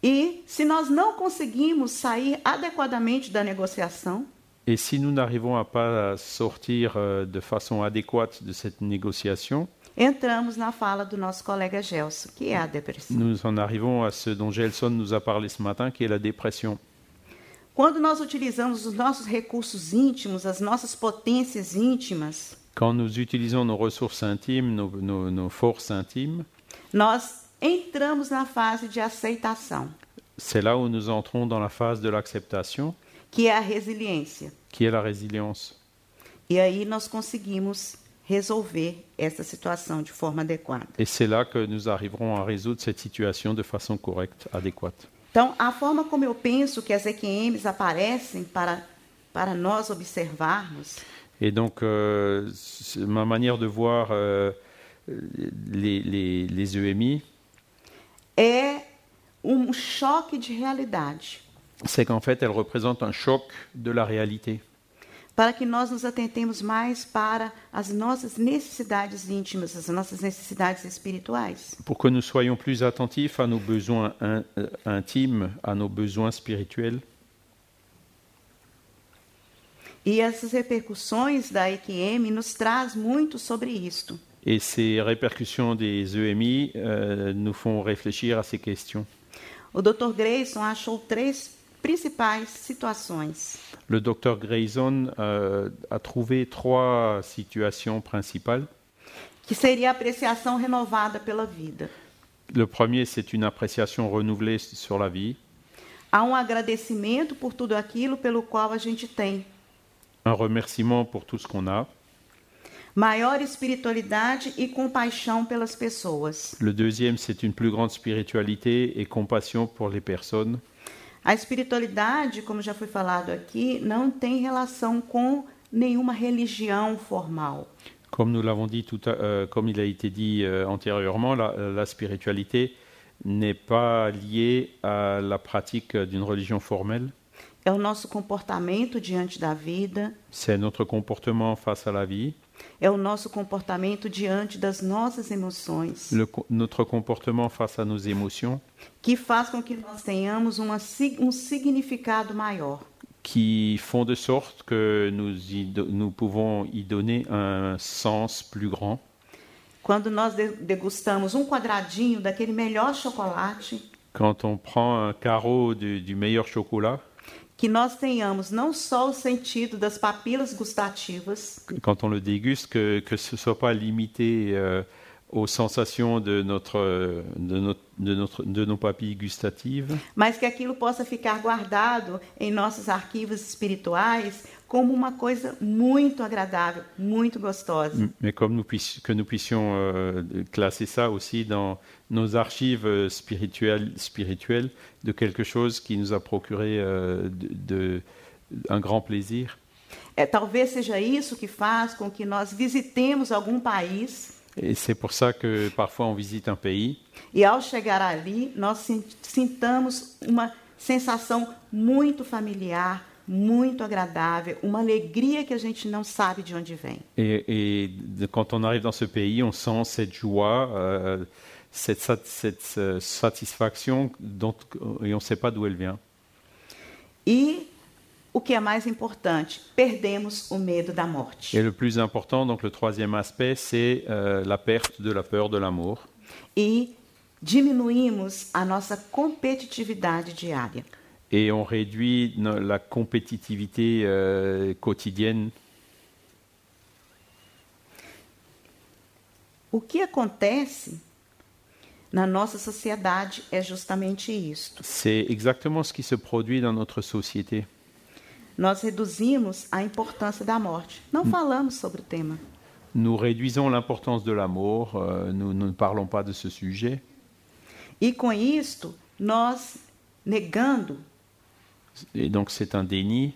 E se nós não conseguimos sair adequadamente da negociação, Et si nous n'arrivons à pas sortir euh, de façon adéquate de cette négociation, entramos na fala do nosso colega Gelson, que é a depressão. nous en arrivons à ce dont Gelson nous a parlé ce matin, qui est la dépression. Quando nós utilizamos os nossos recursos íntimos, as nossas potências íntimas, Quand nous utilisons nos ressources intimes, nos, nos- nos forces intimes, nós entramos na fase de aceitação, c'est là où nous entrons dans la phase de l'acceptation, que é a resiliência. qui est la résilience. E aí nós conseguimos resolver essa situação de forma adequada. Et c'est là que nous arriverons à résoudre cette situation de façon correcte, adéquate. Então, a forma como eu penso que as EQMs aparecem para, para nós observarmos Et donc, euh, ma manière de voir euh, les, les- les EMI, é um choque de realidade, c'est qu'en fait, elles représentent un choc de la réalité. Para que nós nos atentemos mais para as nossas necessidades íntimas, as nossas necessidades espirituais. Pour que nous soyons plus attentifs à nos besoins in- euh, intimes, à nos besoins spirituels. E essas repercussões da EQM nos traz muito sobre isto. Et ces répercussions des EMI euh, nous font réfléchir à ces questions. O Dr. Grayson achou três principais situações. Le docteur Grayson euh, a trouvé trois situations principales. que seria a apreciação renovada pela vida. Le premier, c'est une appréciation renouvelée sur la vie, Há um agradecimento por tudo aquilo pelo qual a gente tem. un remerciement pour tout ce qu'on a. Maior espiritualidade e compaixão pelas pessoas. Le deuxième, c'est une plus grande spiritualité et compassion pour les personnes. A espiritualidade, como já foi falado aqui, não tem relação com nenhuma religião formal. Comme nous l'avons dit, tout euh, comme il a été dit euh, antérieurement, la, la spiritualité n'est pas liée à la pratique d'une religion formelle. É o nosso comportamento diante da vida, C'est notre comportement face à la vie, é o nosso comportamento diante das nossas emoções, le notre comportement face à nos émotions, que faz com que nós tenhamos uma um significado maior. qui font de sorte que nous, nous pouvons y donner un sens plus grand. Quando nós de- degustamos um quadradinho daquele melhor chocolate, Quand on prend un carreau du, du meilleur chocolat, que nós tenhamos não só o sentido das papilas gustativas, quand on le déguste, que, que ce soit pas limité euh, aux sensations de, notre, de, notre, de, notre, de nos papilles gustatives, mas que aquilo possa ficar guardado em nossos arquivos espirituais como uma coisa muito agradável, muito gostosa. mais comme nous puissions, que nous puissions euh, classer ça aussi dans nos archives spirituelles, spirituelles de quelque chose qui nous a procuré euh, de, de- un grand plaisir. É, talvez seja isso que faz com que nós visitemos algum país Et c'est pour ça que parfois on visite un pays e, ao chegar ali, nós sin- sintamos uma sensação muito familiar, muito agradável, uma alegria que a gente não sabe de onde vem. et, et quand on arrive dans ce pays, on sent cette joie, euh, cette, cette, euh, satisfaction dont, et on ne sait pas d'où elle vient. E o que é mais importante, perdemos o medo da morte. Et le plus important, donc le troisième aspect, c'est euh, la perte de la peur de l'amour. E diminuímos a nossa competitividade diária. Et on réduit no- la compétitivité euh, quotidienne. O que acontece na nossa sociedade é justamente isto. C'est exactement ce qui se produit dans notre société. Nós reduzimos a importância da morte. Não falamos sobre o tema. Nous réduisons l'importance de l'amour, euh, nous, nous ne parlons pas de ce sujet. E com isto, nós negando, Et donc c'est un déni.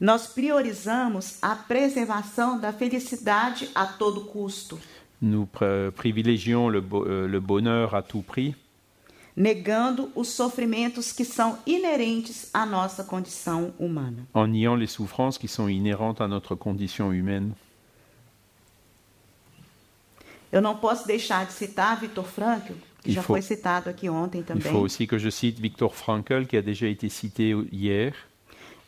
nós priorizamos a preservação da felicidade a todo custo, Nous pr- privilégions le, euh, le bonheur à tout prix, negando os sofrimentos que são inerentes à nossa condição humana. en niant les souffrances qui sont inhérentes à notre condition humaine. Eu não posso deixar de citar Viktor Frankl, que Il já faut- foi citado aqui ontem Il também. faut aussi que je cite Viktor Frankl, qui a déjà été cité hier.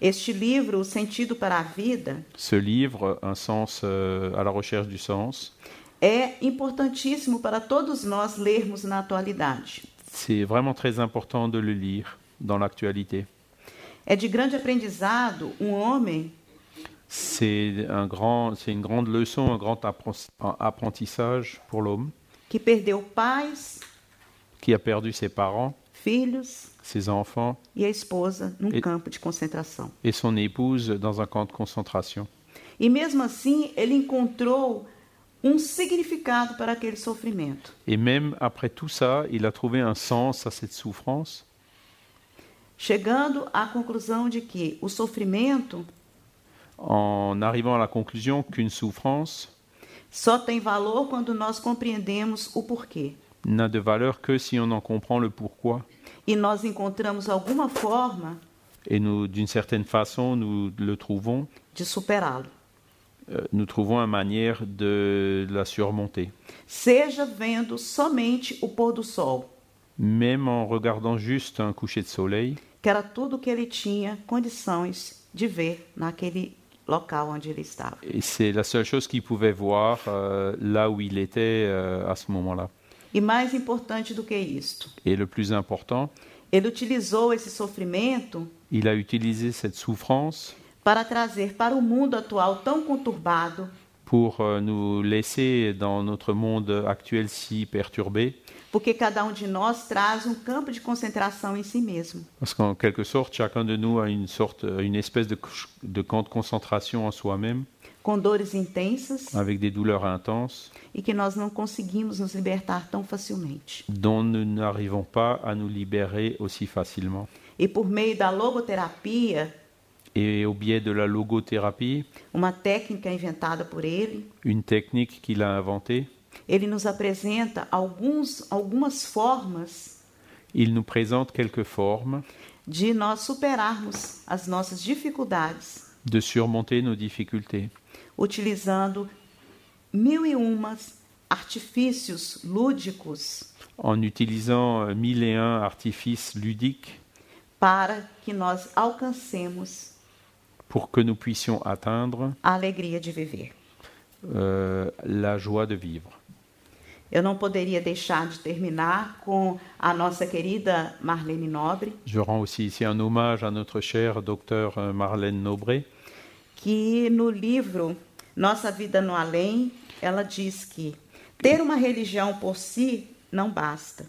Este livro, O Sentido para a Vida, Ce livre, Un sens euh, à la recherche du sens, é importantíssimo para todos nós lermos na atualidade. C'est vraiment très important de le lire dans l'actualité. É de grande aprendizado um homem? C'est un grand, c'est une grande leçon, un grand apprentissage pour l'homme que perdeu pais, qui a perdu ses parents, filhos ses enfants e a esposa num E- campo de concentração. et son épouse dans un camp de concentration. E mesmo assim, ele encontrou um significado para aquele sofrimento. Et même après tout ça, il a trouvé un sens à cette souffrance, Chegando à conclusão de que o sofrimento en arrivant à la conclusion qu'une souffrance só tem valor quando nós compreendemos o porquê. n'a de valeur que si on en comprend le pourquoi. E nós encontramos alguma forma Et nous, d'une certaine façon, nous le trouvons, de superá-lo. Euh, nous trouvons une manière de la surmonter. Seja vendo somente o pôr do sol, Même en regardant juste un coucher de soleil, que era tudo que ele tinha condições de ver naquele local onde ele estava. et c'est la seule chose qu'il pouvait voir euh, là où il était euh, à ce moment-là. E mais importante do que isto, Et le plus important, ele utilizou esse sofrimento il a utilisé cette souffrance para trazer para o mundo atual tão conturbado pour euh, nous laisser dans notre monde actuel si perturbé, porque cada um de nós traz um campo de concentração em si mesmo. parce qu'en quelque sorte, chacun de nous a une sorte, une espèce de, de camp de concentration en soi-même, com dores intensas avec des douleurs intenses, e que nós não conseguimos nos libertar tão facilmente. dont nous n'arrivons pas à nous libérer aussi facilement. E por meio da logoterapia, Et au biais de la logothérapie, uma técnica inventada por ele, une technique qu'il a inventée, ele nos apresenta alguns, algumas formas il nous présente quelques formes de nós superarmos as nossas dificuldades, de surmonter nos difficultés, utilizando mil e umas artifícios lúdicos en utilisant euh, mille et un artifices ludiques para que nós alcancemos pour que nous puissions atteindre a alegria de viver. euh, la joie de vivre. Eu não poderia deixar de terminar com a nossa querida Marlene Nobre, Je rends aussi ici un hommage à notre chère docteur euh, Marlène Nobré, que no livro Nossa Vida no Além, ela diz que ter uma religião por si não basta.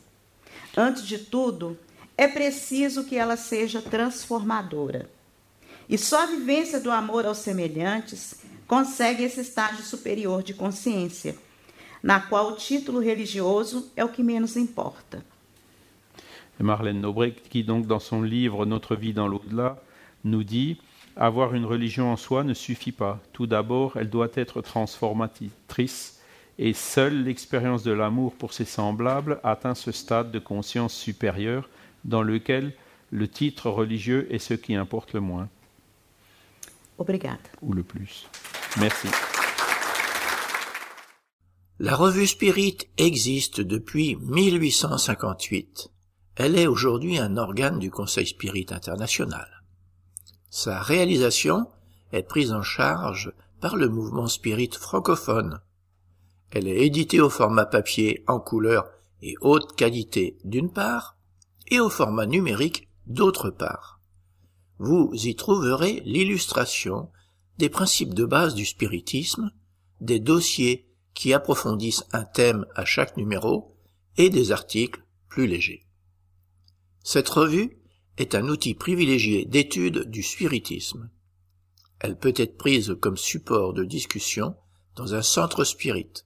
Antes de tudo, é preciso que ela seja transformadora. E só a vivência do amor aos semelhantes consegue esse estágio superior de consciência, na qual o título religioso é o que menos importa. Marlène Nobré, qui donc dans son livre Notre vie dans l'au-delà nous dit avoir une religion en soi ne suffit pas. Tout d'abord, elle doit être transformatrice et seule l'expérience de l'amour pour ses semblables atteint ce stade de conscience supérieure dans lequel le titre religieux est ce qui importe le moins Obrigada. ou le plus. Merci. La revue Spirit existe depuis 1858. Elle est aujourd'hui un organe du Conseil Spirit International. Sa réalisation est prise en charge par le mouvement Spirit francophone. Elle est éditée au format papier en couleur et haute qualité d'une part, et au format numérique d'autre part. Vous y trouverez l'illustration des principes de base du spiritisme, des dossiers qui approfondissent un thème à chaque numéro et des articles plus légers. Cette revue est un outil privilégié d'étude du spiritisme. Elle peut être prise comme support de discussion dans un centre spirit.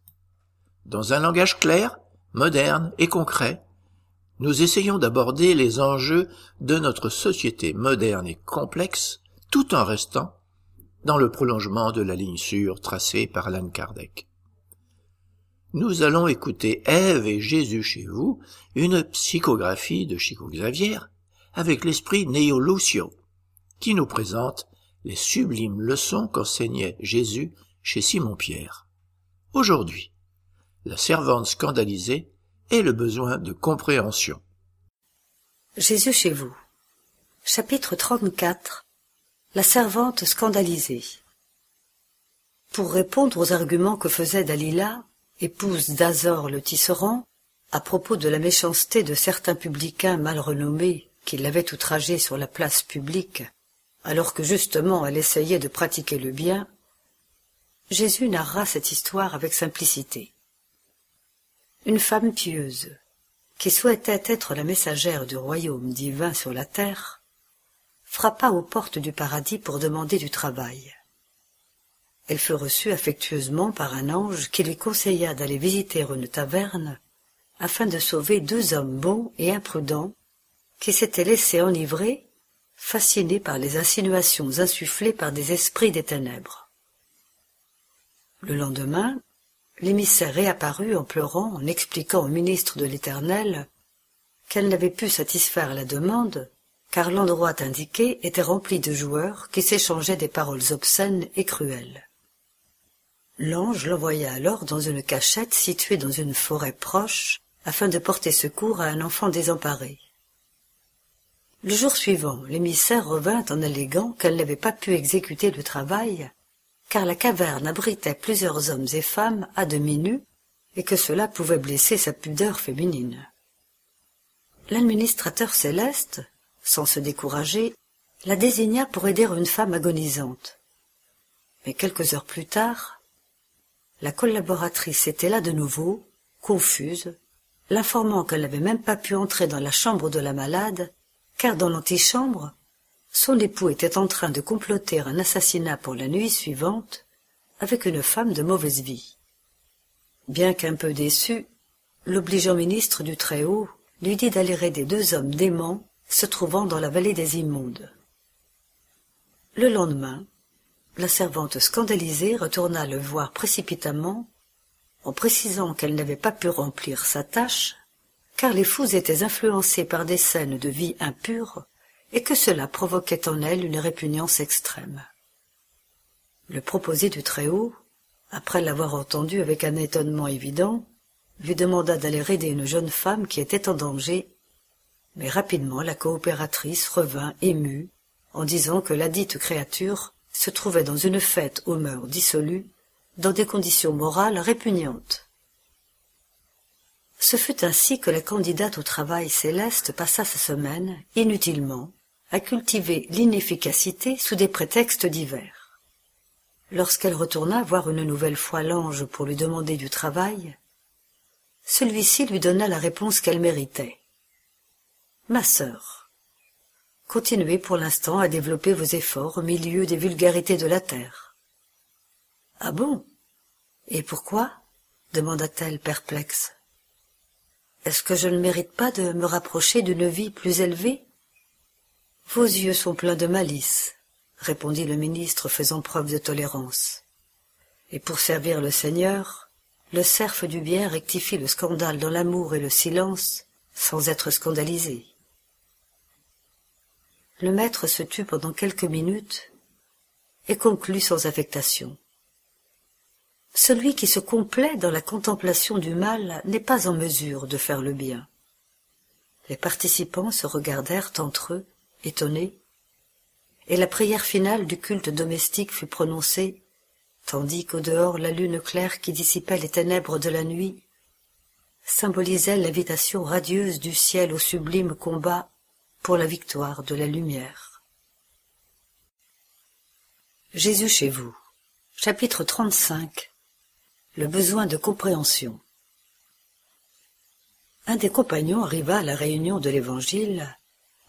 Dans un langage clair, moderne et concret, nous essayons d'aborder les enjeux de notre société moderne et complexe tout en restant dans le prolongement de la ligne sûre tracée par Alan Kardec. Nous allons écouter Ève et Jésus chez vous, une psychographie de Chico Xavier, avec l'esprit Neo Lucio, qui nous présente les sublimes leçons qu'enseignait Jésus chez Simon-Pierre. Aujourd'hui, la servante scandalisée et le besoin de compréhension. Jésus chez vous. Chapitre 34 La servante scandalisée. Pour répondre aux arguments que faisait Dalila, épouse d'Azor le tisserand, à propos de la méchanceté de certains publicains mal renommés qui l'avaient outragée sur la place publique, alors que justement elle essayait de pratiquer le bien, Jésus narra cette histoire avec simplicité. Une femme pieuse, qui souhaitait être la messagère du royaume divin sur la terre, frappa aux portes du paradis pour demander du travail. Elle fut reçue affectueusement par un ange qui lui conseilla d'aller visiter une taverne afin de sauver deux hommes bons et imprudents qui s'étaient laissés enivrer, fascinés par les insinuations insufflées par des esprits des ténèbres. Le lendemain, l'émissaire réapparut en pleurant, en expliquant au ministre de l'Éternel qu'elle n'avait pu satisfaire la demande, car l'endroit indiqué était rempli de joueurs qui s'échangeaient des paroles obscènes et cruelles. L'ange l'envoya alors dans une cachette située dans une forêt proche, afin de porter secours à un enfant désemparé. Le jour suivant, l'émissaire revint en alléguant qu'elle n'avait pas pu exécuter le travail, car la caverne abritait plusieurs hommes et femmes à demi nus, et que cela pouvait blesser sa pudeur féminine. L'administrateur céleste, sans se décourager, la désigna pour aider une femme agonisante. Mais quelques heures plus tard, la collaboratrice était là de nouveau, confuse, l'informant qu'elle n'avait même pas pu entrer dans la chambre de la malade, car dans l'antichambre, son époux était en train de comploter un assassinat pour la nuit suivante avec une femme de mauvaise vie. Bien qu'un peu déçu, l'obligeant ministre du Très-Haut lui dit d'aller aider deux hommes déments se trouvant dans la vallée des immondes. Le lendemain, la servante scandalisée retourna le voir précipitamment en précisant qu'elle n'avait pas pu remplir sa tâche car les fous étaient influencés par des scènes de vie impure et que cela provoquait en elle une répugnance extrême. Le proposé du Très-Haut, après l'avoir entendu avec un étonnement évident, lui demanda d'aller aider une jeune femme qui était en danger, mais rapidement la coopératrice revint émue en disant que ladite créature se trouvait dans une fête aux mœurs dissolues, dans des conditions morales répugnantes. Ce fut ainsi que la candidate au travail céleste passa sa semaine, inutilement, à cultiver l'inefficacité sous des prétextes divers. Lorsqu'elle retourna voir une nouvelle fois l'ange pour lui demander du travail, celui-ci lui donna la réponse qu'elle méritait. Ma sœur, continuez pour l'instant à développer vos efforts au milieu des vulgarités de la terre. Ah bon? Et pourquoi? demanda-t-elle perplexe. Est-ce que je ne mérite pas de me rapprocher d'une vie plus élevée? Vos yeux sont pleins de malice, répondit le ministre faisant preuve de tolérance. Et pour servir le Seigneur, le cerf du bien rectifie le scandale dans l'amour et le silence, sans être scandalisé. Le maître se tut pendant quelques minutes et conclut sans affectation. Celui qui se complaît dans la contemplation du mal n'est pas en mesure de faire le bien. Les participants se regardèrent entre eux, étonnés, et la prière finale du culte domestique fut prononcée, tandis qu'au dehors la lune claire qui dissipait les ténèbres de la nuit symbolisait l'invitation radieuse du ciel au sublime combat pour la victoire de la lumière. Jésus chez vous. Chapitre 35 le besoin de compréhension. Un des compagnons arriva à la réunion de l'Évangile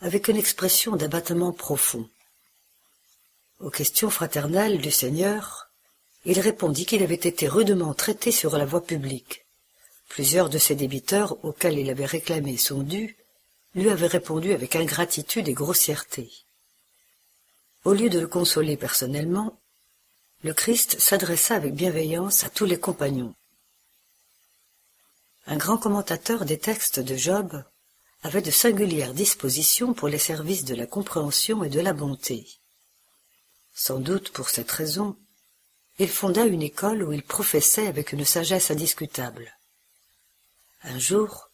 avec une expression d'abattement profond. Aux questions fraternelles du Seigneur, il répondit qu'il avait été rudement traité sur la voie publique. Plusieurs de ses débiteurs auxquels il avait réclamé son dû lui avaient répondu avec ingratitude et grossièreté. Au lieu de le consoler personnellement, le Christ s'adressa avec bienveillance à tous les compagnons. Un grand commentateur des textes de Job avait de singulières dispositions pour les services de la compréhension et de la bonté. Sans doute pour cette raison, il fonda une école où il professait avec une sagesse indiscutable. Un jour,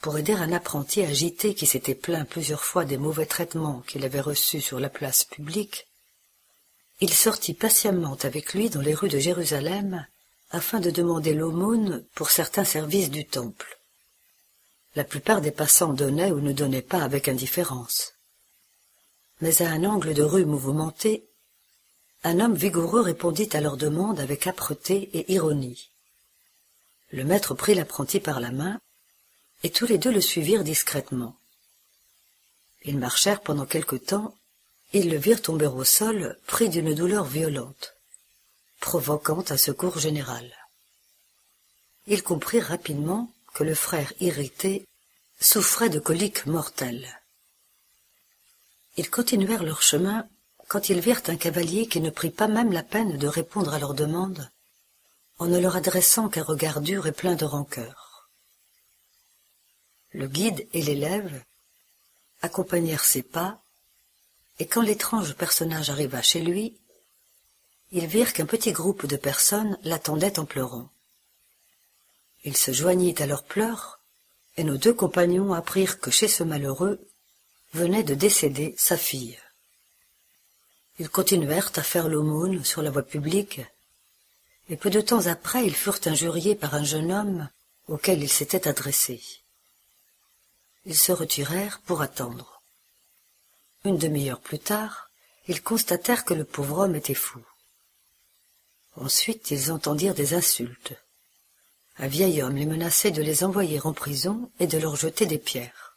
pour aider un apprenti agité qui s'était plaint plusieurs fois des mauvais traitements qu'il avait reçus sur la place publique, il sortit patiemment avec lui dans les rues de Jérusalem afin de demander l'aumône pour certains services du temple. La plupart des passants donnaient ou ne donnaient pas avec indifférence. Mais à un angle de rue mouvementé, un homme vigoureux répondit à leur demande avec âpreté et ironie. Le maître prit l'apprenti par la main, et tous les deux le suivirent discrètement. Ils marchèrent pendant quelque temps, ils le virent tomber au sol, pris d'une douleur violente, provoquant un secours général. Ils comprirent rapidement que le frère irrité souffrait de coliques mortelles. Ils continuèrent leur chemin quand ils virent un cavalier qui ne prit pas même la peine de répondre à leur demande, en ne leur adressant qu'un regard dur et plein de rancœur. Le guide et l'élève accompagnèrent ses pas, et quand l'étrange personnage arriva chez lui, ils virent qu'un petit groupe de personnes l'attendait en pleurant. Il se joignit à leurs pleurs, et nos deux compagnons apprirent que chez ce malheureux venait de décéder sa fille. Ils continuèrent à faire l'aumône sur la voie publique, et peu de temps après ils furent injuriés par un jeune homme auquel ils s'étaient adressés. Ils se retirèrent pour attendre. Une demi-heure plus tard, ils constatèrent que le pauvre homme était fou. Ensuite ils entendirent des insultes. Un vieil homme les menaçait de les envoyer en prison et de leur jeter des pierres.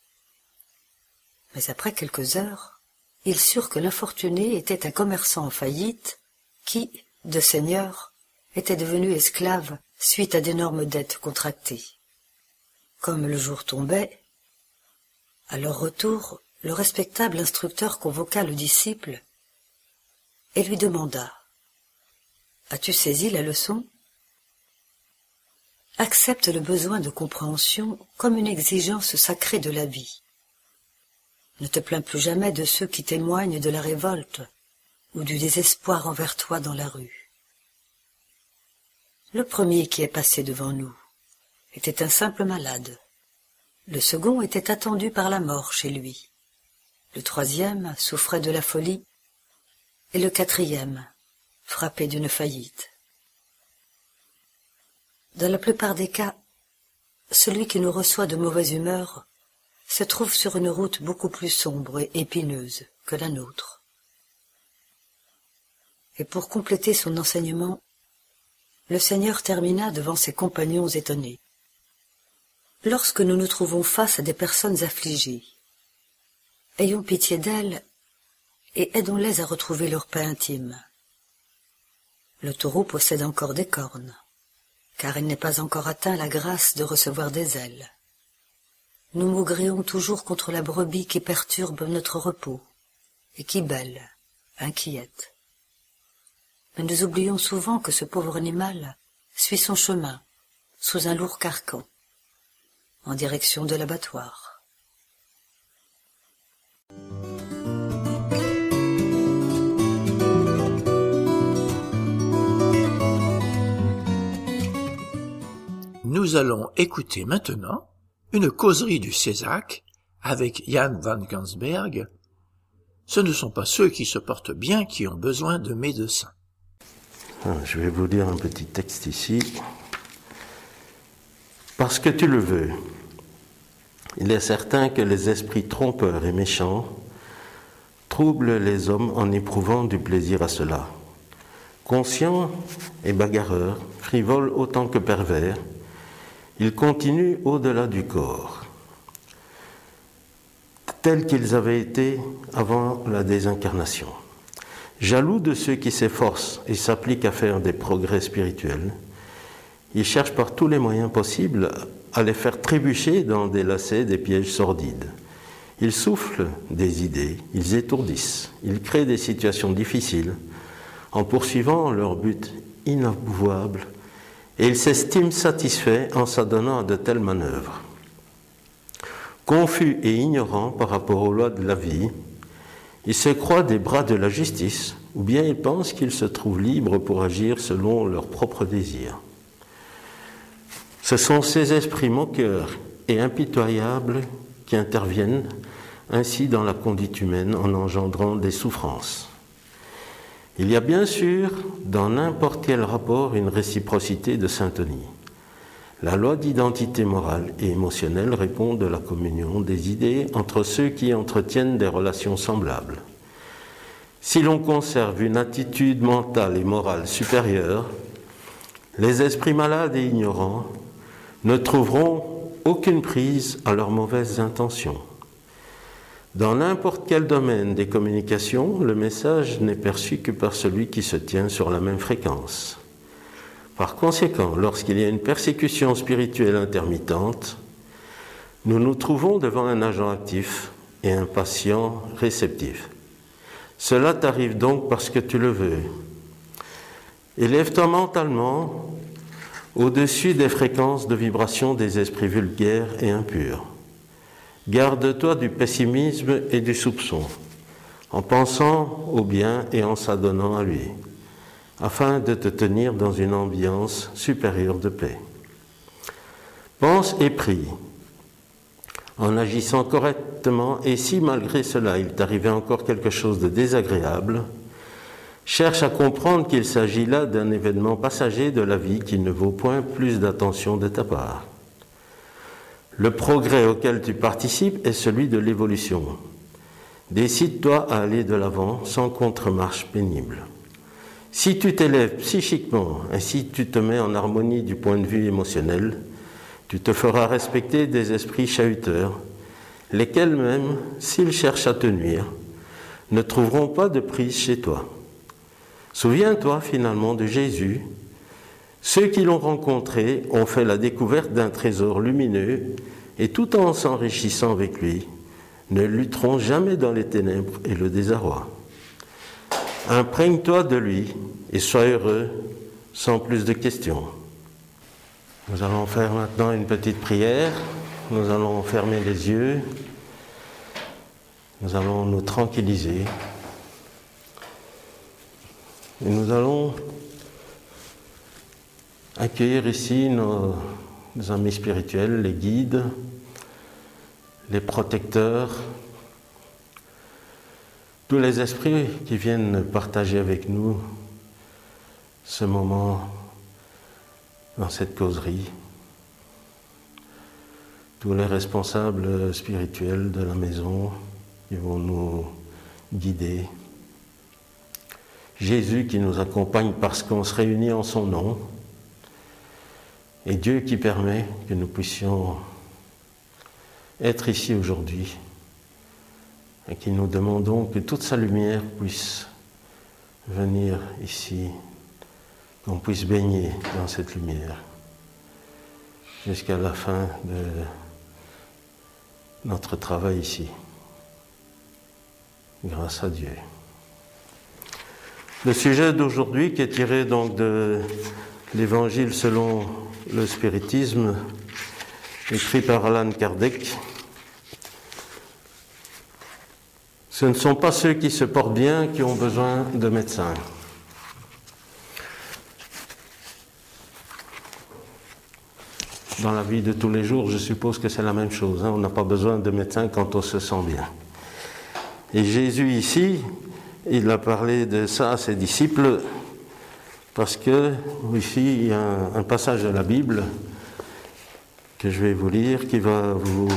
Mais après quelques heures, ils surent que l'infortuné était un commerçant en faillite qui, de seigneur, était devenu esclave suite à d'énormes dettes contractées. Comme le jour tombait, à leur retour, le respectable instructeur convoqua le disciple et lui demanda As-tu saisi la leçon? Accepte le besoin de compréhension comme une exigence sacrée de la vie. Ne te plains plus jamais de ceux qui témoignent de la révolte ou du désespoir envers toi dans la rue. Le premier qui est passé devant nous était un simple malade. Le second était attendu par la mort chez lui. Le troisième souffrait de la folie et le quatrième frappé d'une faillite. Dans la plupart des cas, celui qui nous reçoit de mauvaise humeur se trouve sur une route beaucoup plus sombre et épineuse que la nôtre. Et pour compléter son enseignement, le Seigneur termina devant ses compagnons étonnés. Lorsque nous nous trouvons face à des personnes affligées, ayons pitié d'elles et aidons-les à retrouver leur paix intime. Le taureau possède encore des cornes car il n'est pas encore atteint la grâce de recevoir des ailes. Nous maugréons toujours contre la brebis qui perturbe notre repos, et qui belle, inquiète. Mais nous oublions souvent que ce pauvre animal suit son chemin, sous un lourd carcan, en direction de l'abattoir. Nous allons écouter maintenant une causerie du Césac avec Jan van Gansberg. Ce ne sont pas ceux qui se portent bien qui ont besoin de médecins. Ah, je vais vous lire un petit texte ici. Parce que tu le veux, il est certain que les esprits trompeurs et méchants troublent les hommes en éprouvant du plaisir à cela. Conscients et bagarreurs, frivoles autant que pervers, ils continuent au-delà du corps, tels qu'ils avaient été avant la désincarnation. Jaloux de ceux qui s'efforcent et s'appliquent à faire des progrès spirituels, ils cherchent par tous les moyens possibles à les faire trébucher dans des lacets, des pièges sordides. Ils soufflent des idées, ils étourdissent, ils créent des situations difficiles en poursuivant leur but inavouable et il s'estime satisfait en s'adonnant à de telles manœuvres. Confus et ignorant par rapport aux lois de la vie, il se croit des bras de la justice, ou bien il pense qu'ils se trouvent libres pour agir selon leurs propres désirs. Ce sont ces esprits moqueurs et impitoyables qui interviennent ainsi dans la conduite humaine en engendrant des souffrances. Il y a bien sûr dans n'importe quel rapport une réciprocité de syntonie. La loi d'identité morale et émotionnelle répond de la communion des idées entre ceux qui entretiennent des relations semblables. Si l'on conserve une attitude mentale et morale supérieure, les esprits malades et ignorants ne trouveront aucune prise à leurs mauvaises intentions. Dans n'importe quel domaine des communications, le message n'est perçu que par celui qui se tient sur la même fréquence. Par conséquent, lorsqu'il y a une persécution spirituelle intermittente, nous nous trouvons devant un agent actif et un patient réceptif. Cela t'arrive donc parce que tu le veux. Élève-toi mentalement au-dessus des fréquences de vibration des esprits vulgaires et impurs. Garde-toi du pessimisme et du soupçon, en pensant au bien et en s'adonnant à lui, afin de te tenir dans une ambiance supérieure de paix. Pense et prie, en agissant correctement, et si malgré cela il t'arrivait encore quelque chose de désagréable, cherche à comprendre qu'il s'agit là d'un événement passager de la vie qui ne vaut point plus d'attention de ta part. Le progrès auquel tu participes est celui de l'évolution. Décide-toi à aller de l'avant sans contre-marche pénible. Si tu t'élèves psychiquement et si tu te mets en harmonie du point de vue émotionnel, tu te feras respecter des esprits chahuteurs, lesquels même, s'ils cherchent à te nuire, ne trouveront pas de prise chez toi. Souviens-toi finalement de Jésus ceux qui l'ont rencontré ont fait la découverte d'un trésor lumineux et tout en s'enrichissant avec lui, ne lutteront jamais dans les ténèbres et le désarroi. Imprègne-toi de lui et sois heureux sans plus de questions. Nous allons faire maintenant une petite prière. Nous allons fermer les yeux. Nous allons nous tranquilliser. Et nous allons accueillir ici nos, amis spirituels, les guides, les protecteurs, tous les esprits qui viennent partager avec nous ce moment dans cette causerie, tous les responsables spirituels de la maison qui vont nous guider. Jésus qui nous accompagne parce qu'on se réunit en son nom et Dieu qui permet que nous puissions être ici aujourd'hui et qui nous demandons que toute sa lumière puisse venir ici, qu'on puisse baigner dans cette lumière jusqu'à la fin de notre travail ici. Grâce à Dieu. Le sujet d'aujourd'hui qui est tiré donc de l'évangile selon le spiritisme, écrit par Alan Kardec. Ce ne sont pas ceux qui se portent bien qui ont besoin de médecins. Dans la vie de tous les jours, je suppose que c'est la même chose. Hein. On n'a pas besoin de médecins quand on se sent bien. Et Jésus ici, il a parlé de ça à ses disciples parce que ici, il y a un, passage de la Bible que je vais vous lire qui va vous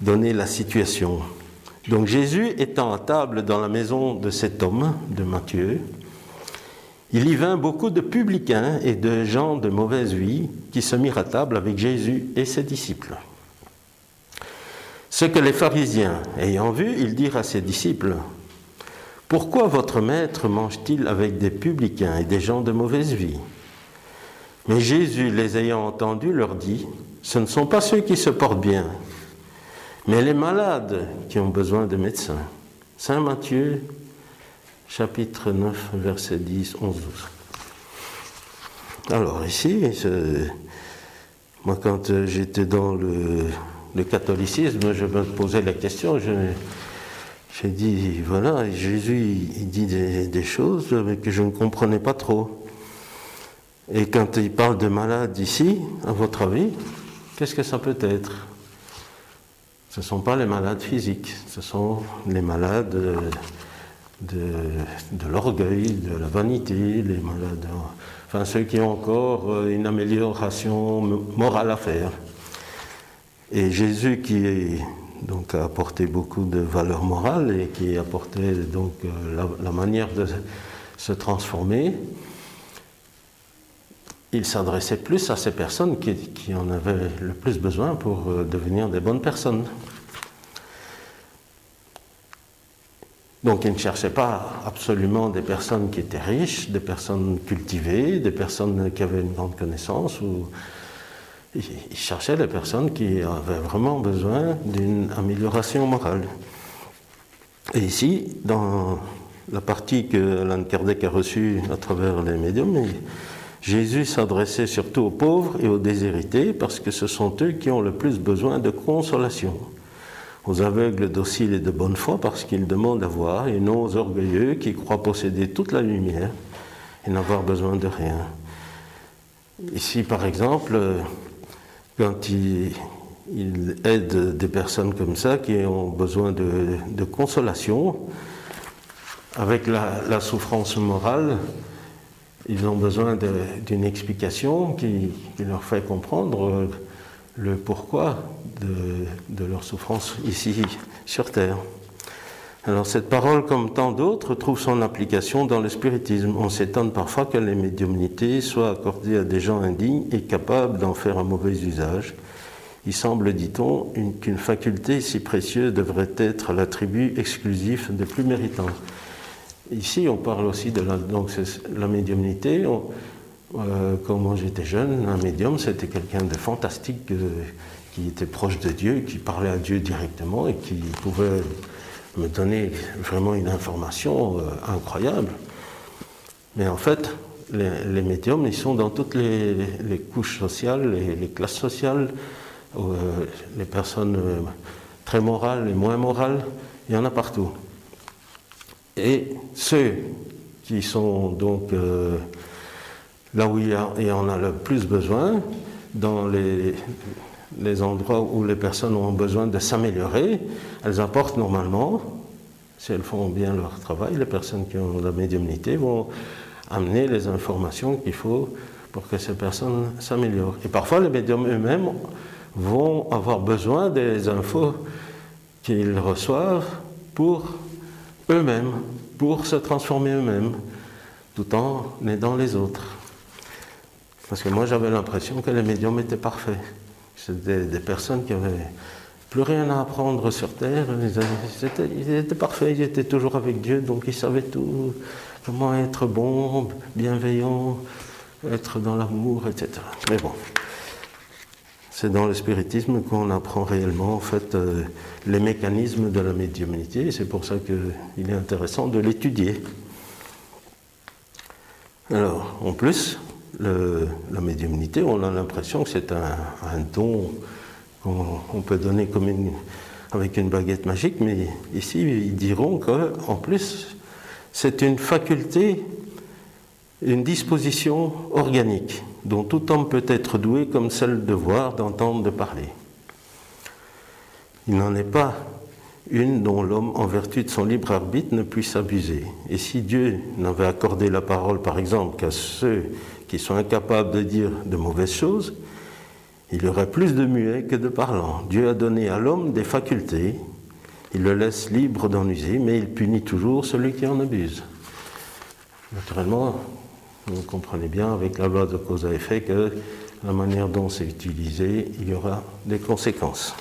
donner la situation. Donc Jésus étant à table dans la maison de cet homme, de Matthieu, il y vint beaucoup de publicains et de gens de mauvaise vie qui se mirent à table avec Jésus et ses disciples. Ce que les pharisiens, ayant vu, ils dirent à ses disciples, pourquoi votre maître mange-t-il avec des publicains et des gens de mauvaise vie? Mais Jésus, les ayant entendus, leur dit, ce ne sont pas ceux qui se portent bien, mais les malades qui ont besoin de médecins. Saint Matthieu, chapitre 9, verset 10, 11, 12. Alors ici, moi quand j'étais dans le, catholicisme, je me posais la question, je, j'ai dit, voilà, Jésus, il dit des, choses que je ne comprenais pas trop. Et quand il parle de malade ici, à votre avis, qu'est-ce que ça peut être? Ce ne sont pas les malades physiques, ce sont les malades de, de l'orgueil, de la vanité, les malades, enfin ceux qui ont encore euh, une amélioration morale à faire. Et Jésus qui est, donc, a apporté beaucoup de valeurs morales et qui a apporté donc, euh, la manière de se transformer, il s'adressait plus à ces personnes qui, en avaient le plus besoin pour euh, devenir des bonnes personnes. Donc il ne cherchait pas absolument des personnes qui étaient riches, des personnes cultivées, des personnes qui avaient une grande connaissance. Ou... Il cherchait des personnes qui avaient vraiment besoin d'une amélioration morale. Et ici, dans la partie que Alan Kardec a reçue à travers les médiums, Jésus s'adressait surtout aux pauvres et aux déshérités parce que ce sont eux qui ont le plus besoin de consolation. Aux aveugles dociles et de bonne foi parce qu'ils demandent à voir et non aux orgueilleux qui croient posséder toute la lumière et n'avoir besoin de rien. Ici, par exemple, quand il, aide des personnes comme ça qui ont besoin de, consolation, avec la souffrance morale, ils ont besoin d'une explication qui, leur fait comprendre le pourquoi de, leur souffrance ici sur Terre. Alors cette parole, comme tant d'autres, trouve son application dans le spiritisme. On s'étonne parfois que les médiumnités soient accordées à des gens indignes et capables d'en faire un mauvais usage. Il semble, dit-on, qu'une faculté si précieuse devrait être l'attribut exclusif des plus méritants. Ici, on parle aussi de la, médiumnité. Euh, quand moi j'étais jeune, un médium, c'était quelqu'un de fantastique euh, qui était proche de Dieu, qui parlait à Dieu directement et qui pouvait me donner vraiment une information euh, incroyable. Mais en fait, les, médiums, ils sont dans toutes les, couches sociales, les, classes sociales, les personnes très morales et moins morales, il y en a partout. Et ceux qui sont donc euh, là où il y, en a le plus besoin, dans les, les, endroits où les personnes ont besoin de s'améliorer, elles apportent normalement, si elles font bien leur travail, les personnes qui ont la médiumnité vont amener les informations qu'il faut pour que ces personnes s'améliorent. Et parfois, les médiums eux-mêmes vont avoir besoin des infos qu'ils reçoivent pour eux-mêmes, pour se transformer eux-mêmes, tout en aidant les autres. Parce que moi j'avais l'impression que les médiums étaient parfaits. C'était des personnes qui avaient plus rien à apprendre sur Terre. Ils étaient, parfaits, ils étaient toujours avec Dieu, donc ils savaient tout, comment être bon, bienveillant, être dans l'amour, etc. Mais bon, c'est dans le spiritisme qu'on apprend réellement en fait euh, les mécanismes de la médiumnité. C'est pour ça qu'il est intéressant de l'étudier. Alors, en plus, la médiumnité, on a l'impression que c'est un, don qu'on peut donner comme avec une baguette magique, mais ici, ils diront qu'en plus, c'est une faculté, une disposition organique dont tout homme peut être doué comme celle de voir, d'entendre, de parler. Il n'en est pas une dont l'homme, en vertu de son libre arbitre, ne puisse abuser. Et si Dieu n'avait accordé la parole, par exemple, qu'à ceux qui sont incapables de dire de mauvaises choses, il y aurait plus de muets que de parlants. Dieu a donné à l'homme des facultés, il le laisse libre d'en user, mais il punit toujours celui qui en abuse. Naturellement, vous comprenez bien avec la loi de cause à effet que la manière dont c'est utilisé, il y aura des conséquences.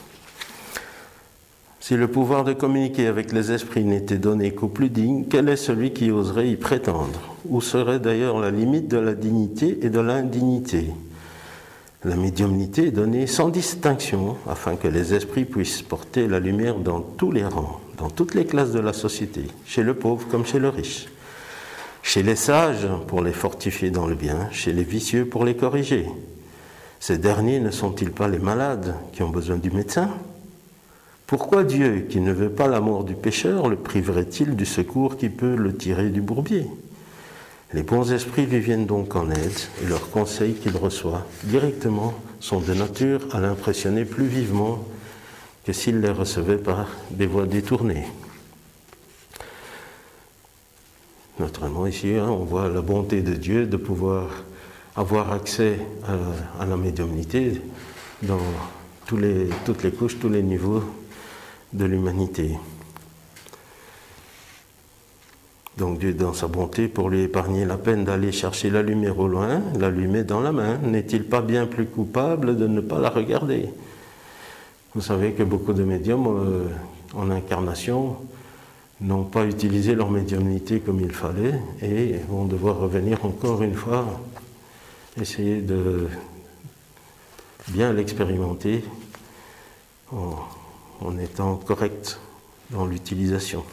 Si le pouvoir de communiquer avec les esprits n'était donné qu'aux plus dignes, quel est celui qui oserait y prétendre? Où serait d'ailleurs la limite de la dignité et de l'indignité? La médiumnité est donnée sans distinction afin que les esprits puissent porter la lumière dans tous les rangs, dans toutes les classes de la société, chez le pauvre comme chez le riche. Chez les sages pour les fortifier dans le bien, chez les vicieux pour les corriger. Ces derniers ne sont-ils pas les malades qui ont besoin du médecin? Pourquoi Dieu, qui ne veut pas la mort du pécheur, le priverait-il du secours qui peut le tirer du bourbier? Les bons esprits lui viennent donc en aide et leurs conseils qu'il reçoit directement sont de nature à l'impressionner plus vivement que s'il les recevait par des voies détournées. Naturellement, ici, hein, on voit la bonté de Dieu de pouvoir avoir accès à, la médiumnité dans toutes les couches, tous les niveaux de l'humanité. Donc Dieu, dans sa bonté, pour lui épargner la peine d'aller chercher la lumière au loin, la lui met dans la main. N'est-il pas bien plus coupable de ne pas la regarder? Vous savez que beaucoup de médiums euh, en incarnation n'ont pas utilisé leur médiumnité comme il fallait et vont devoir revenir encore une fois, essayer de bien l'expérimenter en étant correct dans l'utilisation.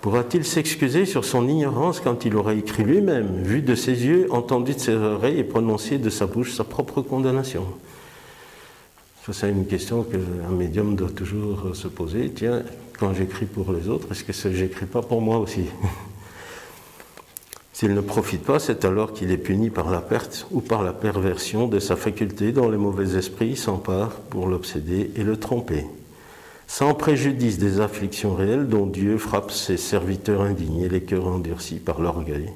Pourra-t-il s'excuser sur son ignorance quand il aura écrit lui-même, vu de ses yeux, entendu de ses oreilles et prononcé de sa bouche sa propre condamnation? Ça, c'est une question qu'un médium doit toujours se poser. Tiens, quand j'écris pour les autres, est-ce que j'écris pas pour moi aussi? *laughs* S'il ne profite pas, c'est alors qu'il est puni par la perte ou par la perversion de sa faculté dont les mauvais esprits s'emparent pour l'obséder et le tromper sans préjudice des afflictions réelles dont Dieu frappe ses serviteurs indignés, les cœurs endurcis par l'orgueil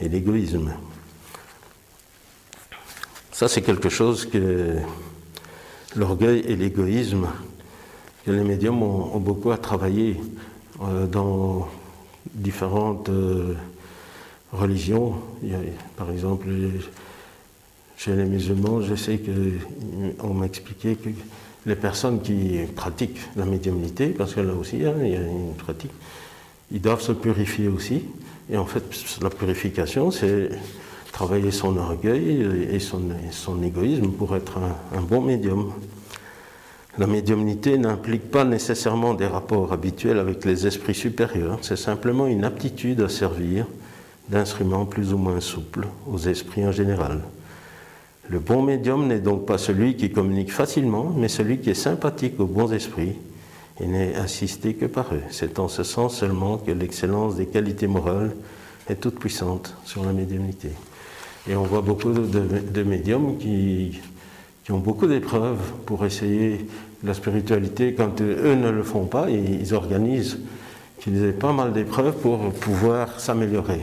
et l'égoïsme. Ça, c'est quelque chose que l'orgueil et l'égoïsme, que les médiums ont, beaucoup à travailler euh, dans différentes euh, religions. par exemple, chez les musulmans, je sais qu'on m'expliquait que les personnes qui pratiquent la médiumnité, parce que là aussi, hein, il y a une pratique, ils doivent se purifier aussi. Et en fait, la purification, c'est travailler son orgueil et son, égoïsme pour être un, bon médium. La médiumnité n'implique pas nécessairement des rapports habituels avec les esprits supérieurs, c'est simplement une aptitude à servir d'instruments plus ou moins souples aux esprits en général. Le bon médium n'est donc pas celui qui communique facilement, mais celui qui est sympathique aux bons esprits et n'est assisté que par eux. C'est en ce sens seulement que l'excellence des qualités morales est toute puissante sur la médiumnité. Et on voit beaucoup de, médiums qui, qui, ont beaucoup d'épreuves pour essayer la spiritualité. Quand eux ne le font pas, ils organisent qu'ils aient pas mal d'épreuves pour pouvoir s'améliorer.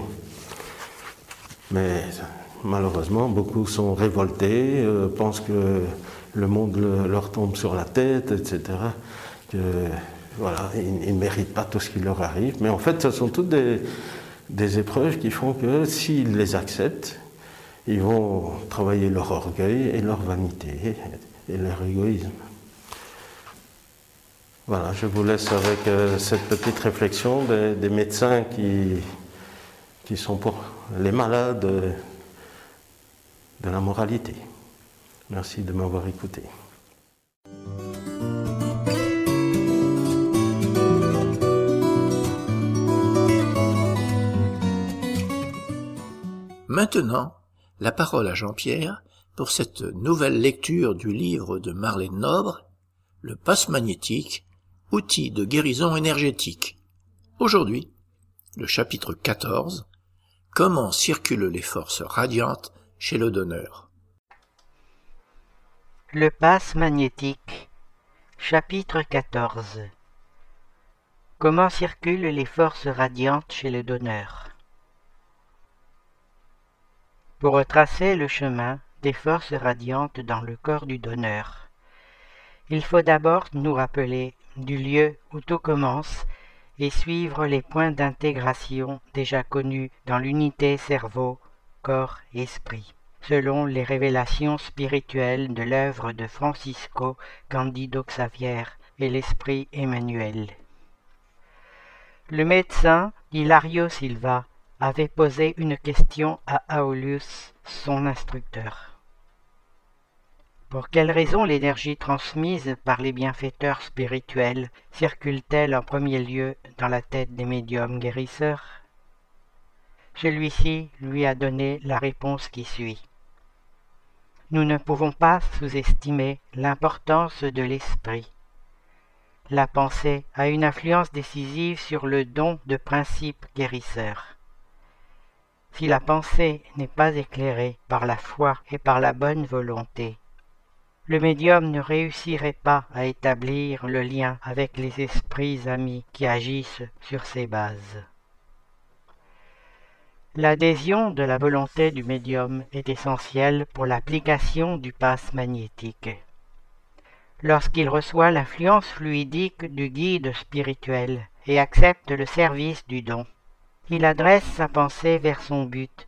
Mais malheureusement, beaucoup sont révoltés, euh, pensent que le monde leur tombe sur la tête, etc. Voilà, ils ne méritent pas tout ce qui leur arrive. Mais en fait, ce sont toutes des, épreuves qui font que s'ils les acceptent, ils vont travailler leur orgueil et leur vanité et leur égoïsme. Voilà, je vous laisse avec euh, cette petite réflexion des, des médecins qui, qui sont pour les malades de la moralité. Merci de m'avoir écouté. Maintenant, la parole à Jean-Pierre pour cette nouvelle lecture du livre de Marlène Nobre, Le passe magnétique, outil de guérison énergétique. Aujourd'hui, le chapitre 14, Comment circulent les forces radiantes chez le donneur? Le passe magnétique Chapitre 14 Comment circulent les forces radiantes chez le donneur? Pour retracer le chemin des forces radiantes dans le corps du donneur, il faut d'abord nous rappeler du lieu où tout commence et suivre les points d'intégration déjà connus dans l'unité cerveau corps, esprit, selon les révélations spirituelles de l'œuvre de Francisco Candido Xavier et l'esprit Emmanuel. Le médecin Hilario Silva avait posé une question à Aulus, son instructeur. Pour quelle raison l'énergie transmise par les bienfaiteurs spirituels circule-t-elle en premier lieu dans la tête des médiums guérisseurs? Celui-ci lui a donné la réponse qui suit. Nous ne pouvons pas sous-estimer l'importance de l'esprit. La pensée a une influence décisive sur le don de principes guérisseurs. Si la pensée n'est pas éclairée par la foi et par la bonne volonté, le médium ne réussirait pas à établir le lien avec les esprits amis qui agissent sur ces bases. L'adhésion de la volonté du médium est essentielle pour l'application du passe magnétique. Lorsqu'il reçoit l'influence fluidique du guide spirituel et accepte le service du don, il adresse sa pensée vers son but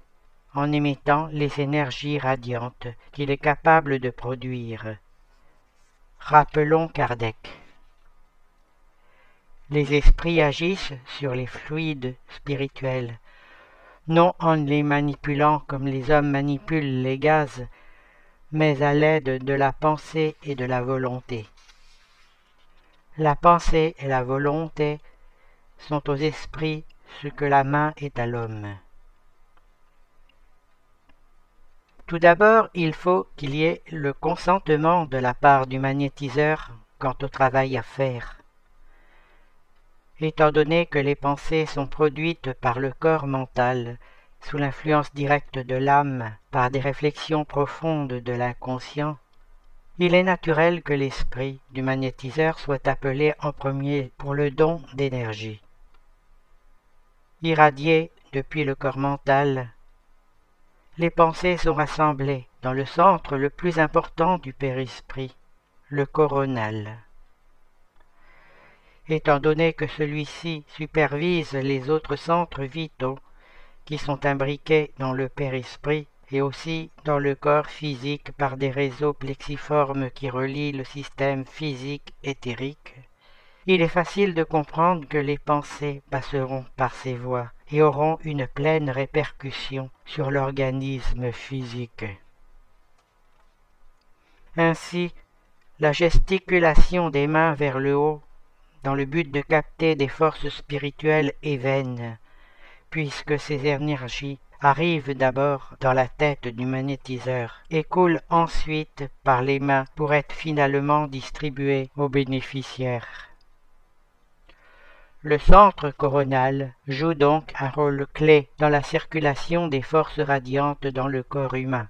en émettant les énergies radiantes qu'il est capable de produire. Rappelons Kardec. Les esprits agissent sur les fluides spirituels, non en les manipulant comme les hommes manipulent les gaz, mais à l'aide de la pensée et de la volonté. La pensée et la volonté sont aux esprits ce que la main est à l'homme. Tout d'abord, il faut qu'il y ait le consentement de la part du magnétiseur quant au travail à faire. Étant donné que les pensées sont produites par le corps mental, sous l'influence directe de l'âme, par des réflexions profondes de l'inconscient, il est naturel que l'esprit du magnétiseur soit appelé en premier pour le don d'énergie. Irradié depuis le corps mental, les pensées sont rassemblées dans le centre le plus important du périsprit, le coronal. Étant donné que celui-ci supervise les autres centres vitaux qui sont imbriqués dans le périsprit et aussi dans le corps physique par des réseaux plexiformes qui relient le système physique éthérique, il est facile de comprendre que les pensées passeront par ces voies et auront une pleine répercussion sur l'organisme physique. Ainsi, la gesticulation des mains vers le haut, dans le but de capter des forces spirituelles, est vaine, puisque ces énergies arrivent d'abord dans la tête du magnétiseur et coulent ensuite par les mains pour être finalement distribuées aux bénéficiaires. Le centre coronal joue donc un rôle clé dans la circulation des forces radiantes dans le corps humain,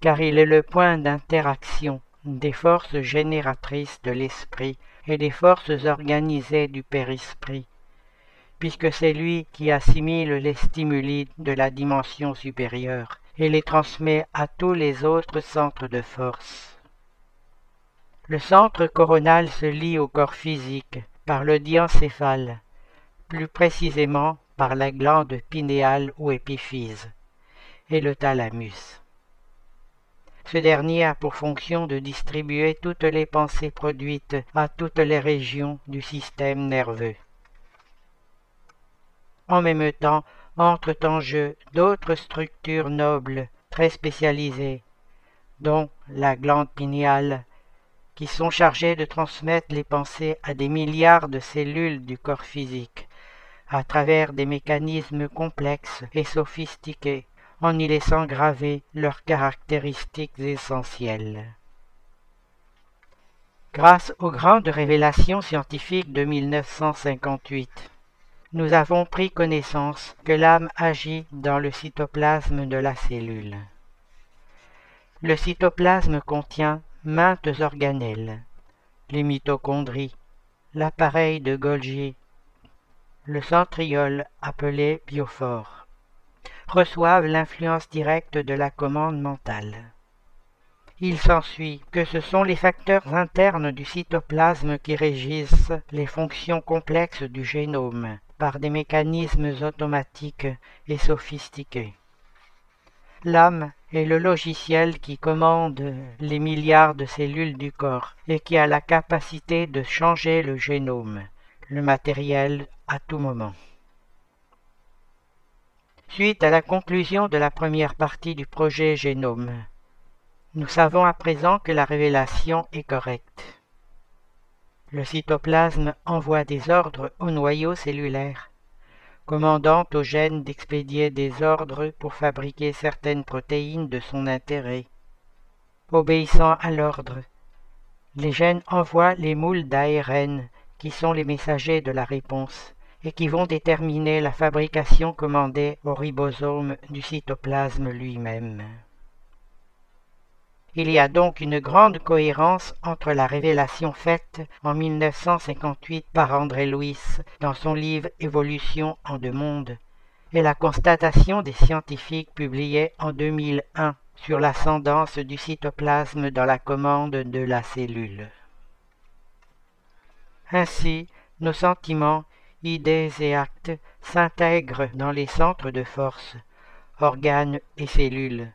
car il est le point d'interaction des forces génératrices de l'esprit et des forces organisées du périsprit, puisque c'est lui qui assimile les stimuli de la dimension supérieure et les transmet à tous les autres centres de force. Le centre coronal se lie au corps physique, par le diencéphale, plus précisément par la glande pinéale ou épiphyse, et le thalamus. Ce dernier a pour fonction de distribuer toutes les pensées produites à toutes les régions du système nerveux. En même temps, entrent en jeu d'autres structures nobles très spécialisées, dont la glande pinéale, qui sont chargés de transmettre les pensées à des milliards de cellules du corps physique, à travers des mécanismes complexes et sophistiqués, en y laissant graver leurs caractéristiques essentielles. Grâce aux grandes révélations scientifiques de 1958, nous avons pris connaissance que l'âme agit dans le cytoplasme de la cellule. Le cytoplasme contient maintes organelles, les mitochondries, l'appareil de Golgi, le centriole appelé biophore, reçoivent l'influence directe de la commande mentale. Il s'ensuit que ce sont les facteurs internes du cytoplasme qui régissent les fonctions complexes du génome par des mécanismes automatiques et sophistiqués. L'âme est le logiciel qui commande les milliards de cellules du corps et qui a la capacité de changer le génome, le matériel, à tout moment. Suite à la conclusion de la première partie du projet Génome, nous savons à présent que la révélation est correcte. Le cytoplasme envoie des ordres au noyau cellulaire commandant aux gènes d'expédier des ordres pour fabriquer certaines protéines de son intérêt. Obéissant à l'ordre, les gènes envoient les moules d'ARN qui sont les messagers de la réponse et qui vont déterminer la fabrication commandée au ribosome du cytoplasme lui-même. Il y a donc une grande cohérence entre la révélation faite en 1958 par André Louis dans son livre Évolution en deux mondes et la constatation des scientifiques publiée en 2001 sur l'ascendance du cytoplasme dans la commande de la cellule. Ainsi, nos sentiments, idées et actes s'intègrent dans les centres de force, organes et cellules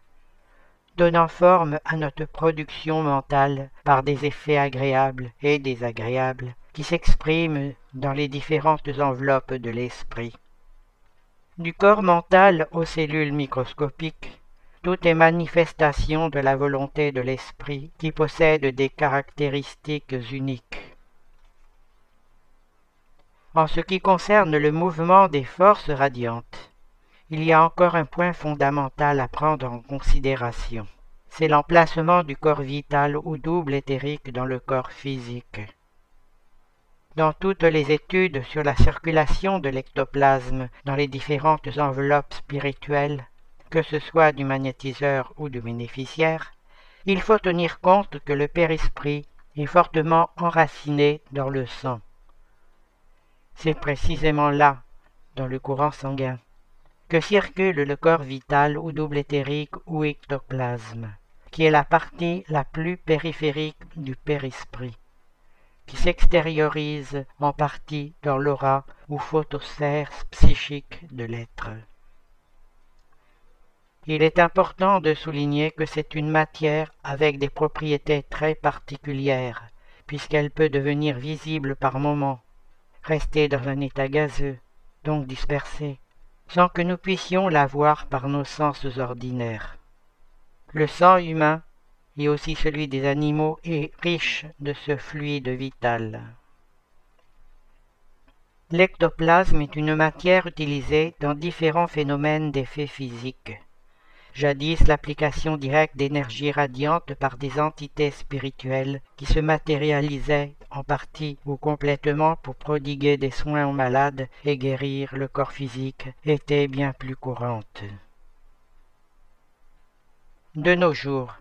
donnant forme à notre production mentale par des effets agréables et désagréables qui s'expriment dans les différentes enveloppes de l'esprit. Du corps mental aux cellules microscopiques, tout est manifestation de la volonté de l'esprit qui possède des caractéristiques uniques. En ce qui concerne le mouvement des forces radiantes, il y a encore un point fondamental à prendre en considération. C'est l'emplacement du corps vital ou double éthérique dans le corps physique. Dans toutes les études sur la circulation de l'ectoplasme dans les différentes enveloppes spirituelles, que ce soit du magnétiseur ou du bénéficiaire, il faut tenir compte que le père-esprit est fortement enraciné dans le sang. C'est précisément là, dans le courant sanguin, que circule le corps vital ou double éthérique ou ectoplasme, qui est la partie la plus périphérique du père-esprit, qui s'extériorise en partie dans l'aura ou photosphère psychique de l'être. Il est important de souligner que c'est une matière avec des propriétés très particulières, puisqu'elle peut devenir visible par moments, rester dans un état gazeux, donc dispersée, sans que nous puissions la voir par nos sens ordinaires. Le sang humain, et aussi celui des animaux, est riche de ce fluide vital. L'ectoplasme est une matière utilisée dans différents phénomènes d'effets physiques. Jadis, l'application directe d'énergie radiante par des entités spirituelles qui se matérialisaient en partie ou complètement pour prodiguer des soins aux malades et guérir le corps physique était bien plus courante. De nos jours,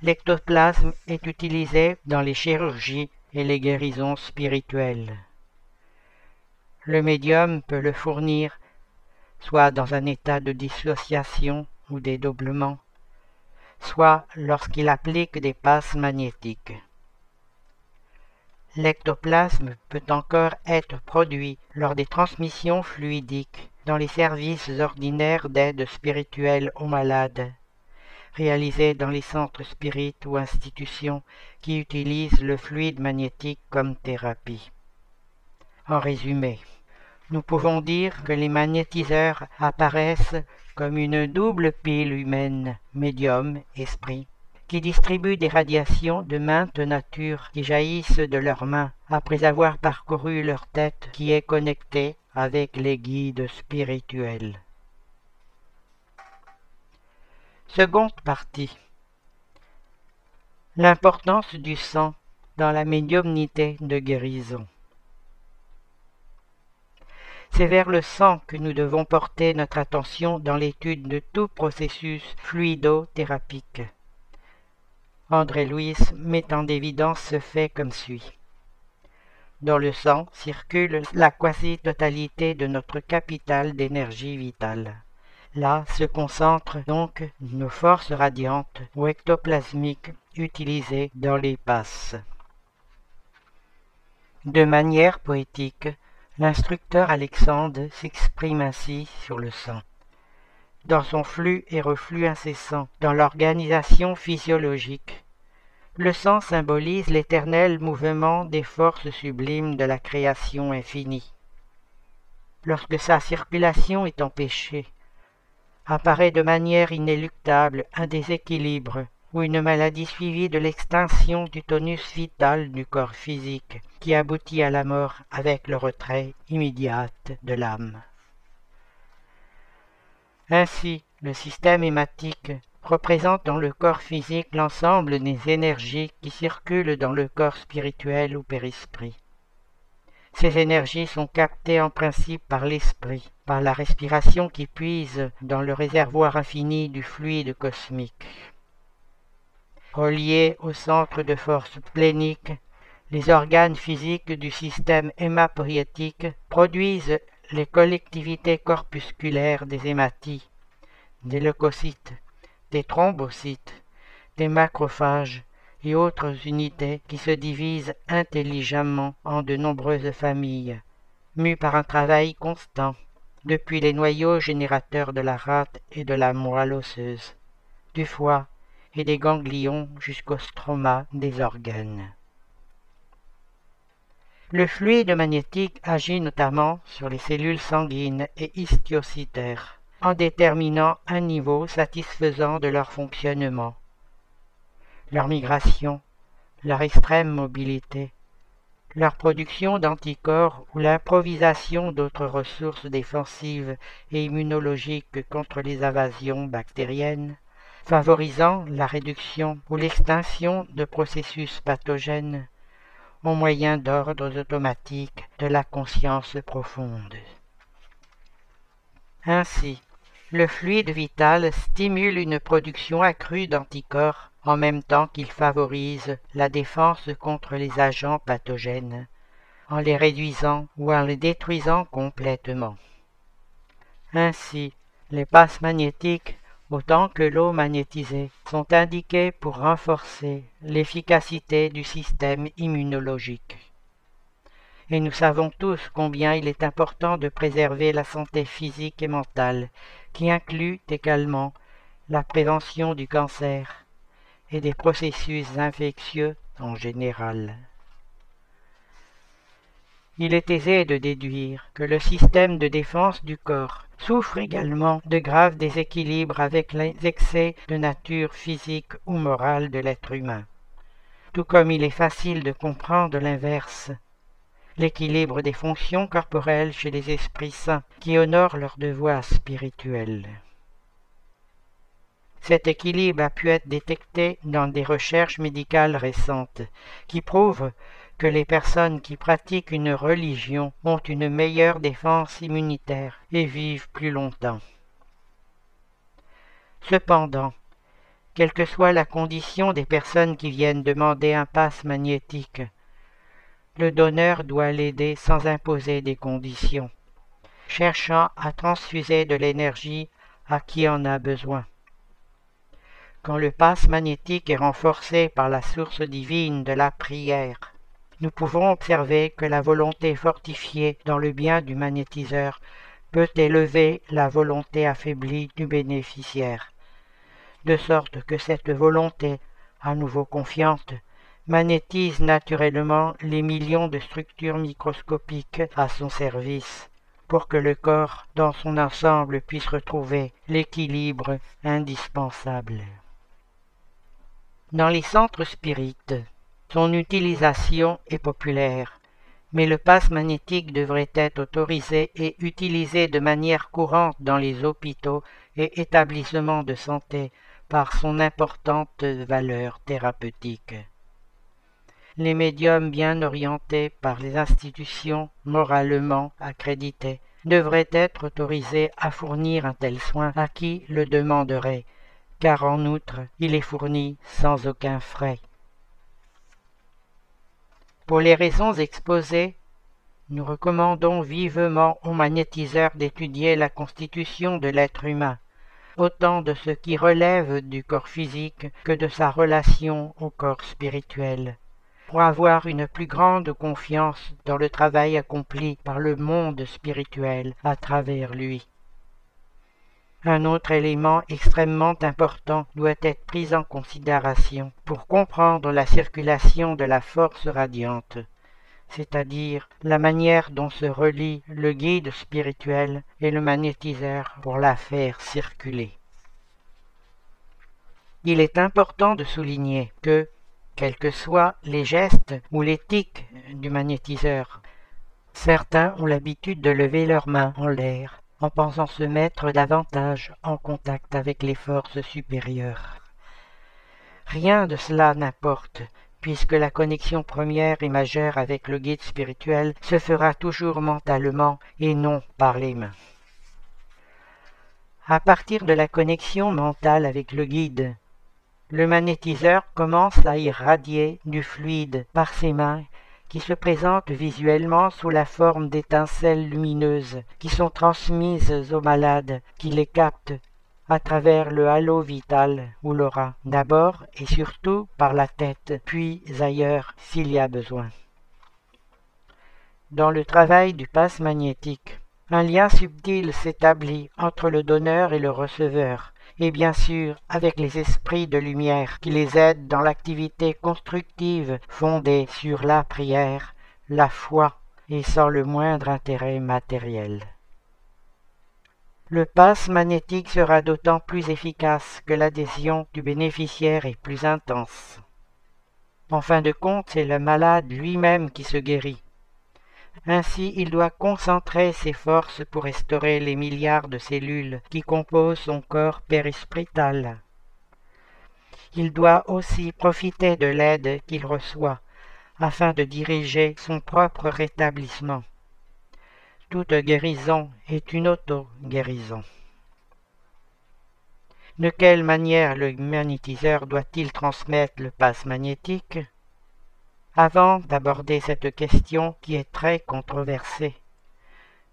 l'ectoplasme est utilisé dans les chirurgies et les guérisons spirituelles. Le médium peut le fournir soit dans un état de dissociation ou dédoublement, soit lorsqu'il applique des passes magnétiques. L'ectoplasme peut encore être produit lors des transmissions fluidiques dans les services ordinaires d'aide spirituelle aux malades, réalisés dans les centres spirites ou institutions qui utilisent le fluide magnétique comme thérapie. En résumé, nous pouvons dire que les magnétiseurs apparaissent comme une double pile humaine, médium, esprit, qui distribue des radiations de maintes natures qui jaillissent de leurs mains après avoir parcouru leur tête qui est connectée avec les guides spirituels. Seconde partie. L'importance du sang dans la médiumnité de guérison. C'est vers le sang que nous devons porter notre attention dans l'étude de tout processus fluidothérapique. André Louis met en évidence ce fait comme suit. Dans le sang circule la quasi-totalité de notre capital d'énergie vitale. Là se concentrent donc nos forces radiantes ou ectoplasmiques utilisées dans les passes. De manière poétique, L'instructeur Alexandre s'exprime ainsi sur le sang. Dans son flux et reflux incessant, dans l'organisation physiologique, le sang symbolise l'éternel mouvement des forces sublimes de la création infinie. Lorsque sa circulation est empêchée, apparaît de manière inéluctable un déséquilibre ou une maladie suivie de l'extinction du tonus vital du corps physique, qui aboutit à la mort avec le retrait immédiat de l'âme. Ainsi, le système hématique représente dans le corps physique l'ensemble des énergies qui circulent dans le corps spirituel ou périsprit. Ces énergies sont captées en principe par l'esprit, par la respiration qui puise dans le réservoir infini du fluide cosmique. Reliés au centre de force plénique, les organes physiques du système hémapoïétique produisent les collectivités corpusculaires des hématies, des leucocytes, des thrombocytes, des macrophages et autres unités qui se divisent intelligemment en de nombreuses familles, mues par un travail constant, depuis les noyaux générateurs de la rate et de la moelle osseuse, du foie des ganglions jusqu'au stroma des organes. Le fluide magnétique agit notamment sur les cellules sanguines et histiocytaires, en déterminant un niveau satisfaisant de leur fonctionnement. Leur migration, leur extrême mobilité, leur production d'anticorps ou l'improvisation d'autres ressources défensives et immunologiques contre les invasions bactériennes, favorisant la réduction ou l'extinction de processus pathogènes, au moyen d'ordres automatiques de la conscience profonde. Ainsi, le fluide vital stimule une production accrue d'anticorps en même temps qu'il favorise la défense contre les agents pathogènes, en les réduisant ou en les détruisant complètement. Ainsi, les passes magnétiques autant que l'eau magnétisée, sont indiquées pour renforcer l'efficacité du système immunologique. Et nous savons tous combien il est important de préserver la santé physique et mentale, qui inclut également la prévention du cancer et des processus infectieux en général. Il est aisé de déduire que le système de défense du corps souffre également de graves déséquilibres avec les excès de nature physique ou morale de l'être humain. Tout comme il est facile de comprendre l'inverse, l'équilibre des fonctions corporelles chez les esprits saints qui honorent leur devoir spirituel. Cet équilibre a pu être détecté dans des recherches médicales récentes qui prouvent que les personnes qui pratiquent une religion ont une meilleure défense immunitaire et vivent plus longtemps. Cependant, quelle que soit la condition des personnes qui viennent demander un passe magnétique, le donneur doit l'aider sans imposer des conditions, cherchant à transfuser de l'énergie à qui en a besoin. Quand le passe magnétique est renforcé par la source divine de la prière, nous pouvons observer que la volonté fortifiée dans le bien du magnétiseur peut élever la volonté affaiblie du bénéficiaire, de sorte que cette volonté, à nouveau confiante, magnétise naturellement les millions de structures microscopiques à son service, pour que le corps dans son ensemble puisse retrouver l'équilibre indispensable. Dans les centres spirites, son utilisation est populaire, mais le passe magnétique devrait être autorisé et utilisé de manière courante dans les hôpitaux et établissements de santé par son importante valeur thérapeutique. Les médiums bien orientés par les institutions moralement accréditées devraient être autorisés à fournir un tel soin à qui le demanderait, car en outre il est fourni sans aucun frais. Pour les raisons exposées, nous recommandons vivement aux magnétiseurs d'étudier la constitution de l'être humain, autant de ce qui relève du corps physique que de sa relation au corps spirituel, pour avoir une plus grande confiance dans le travail accompli par le monde spirituel à travers lui. Un autre élément extrêmement important doit être pris en considération pour comprendre la circulation de la force radiante, c'est-à-dire la manière dont se relie le guide spirituel et le magnétiseur pour la faire circuler. Il est important de souligner que, quels que soient les gestes ou l'éthique du magnétiseur, certains ont l'habitude de lever leurs mains en l'air en pensant se mettre davantage en contact avec les forces supérieures. Rien de cela n'importe, puisque la connexion première et majeure avec le guide spirituel se fera toujours mentalement et non par les mains. À partir de la connexion mentale avec le guide, Le magnétiseur commence à irradier du fluide par ses mains qui se présentent visuellement sous la forme d'étincelles lumineuses qui sont transmises aux malades qui les captent à travers le halo vital ou l'aura, d'abord et surtout par la tête, puis ailleurs s'il y a besoin. Dans le travail du passe magnétique, un lien subtil s'établit entre le donneur et le receveur, et bien sûr avec les esprits de lumière qui les aident dans l'activité constructive fondée sur la prière, la foi et sans le moindre intérêt matériel. Le passe magnétique sera d'autant plus efficace que l'adhésion du bénéficiaire est plus intense. En fin de compte, c'est le malade lui-même qui se guérit. Ainsi, il doit concentrer ses forces pour restaurer les milliards de cellules qui composent son corps périsprital. Il doit aussi profiter de l'aide qu'il reçoit afin de diriger son propre rétablissement. Toute guérison est une auto-guérison. De quelle manière le magnétiseur doit-il transmettre le passe magnétique? Avant d'aborder cette question qui est très controversée,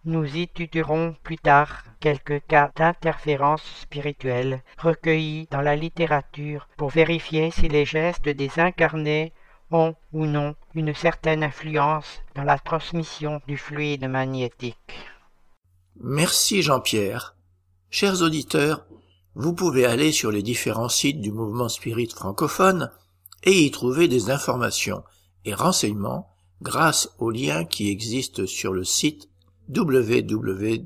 nous étudierons plus tard quelques cas d'interférence spirituelle recueillis dans la littérature pour vérifier si les gestes des incarnés ont ou non une certaine influence dans la transmission du fluide magnétique. Merci Jean-Pierre. Chers auditeurs, vous pouvez aller sur les différents sites du mouvement spirit francophone et y trouver des informations et renseignements grâce aux liens qui existent sur le site www.lmsf.org.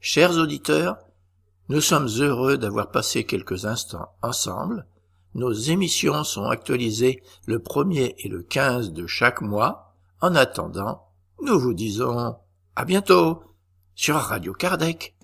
Chers auditeurs, nous sommes heureux d'avoir passé quelques instants ensemble nos émissions sont actualisées le premier et le 15 de chaque mois. En attendant, nous vous disons à bientôt sur Radio Kardec.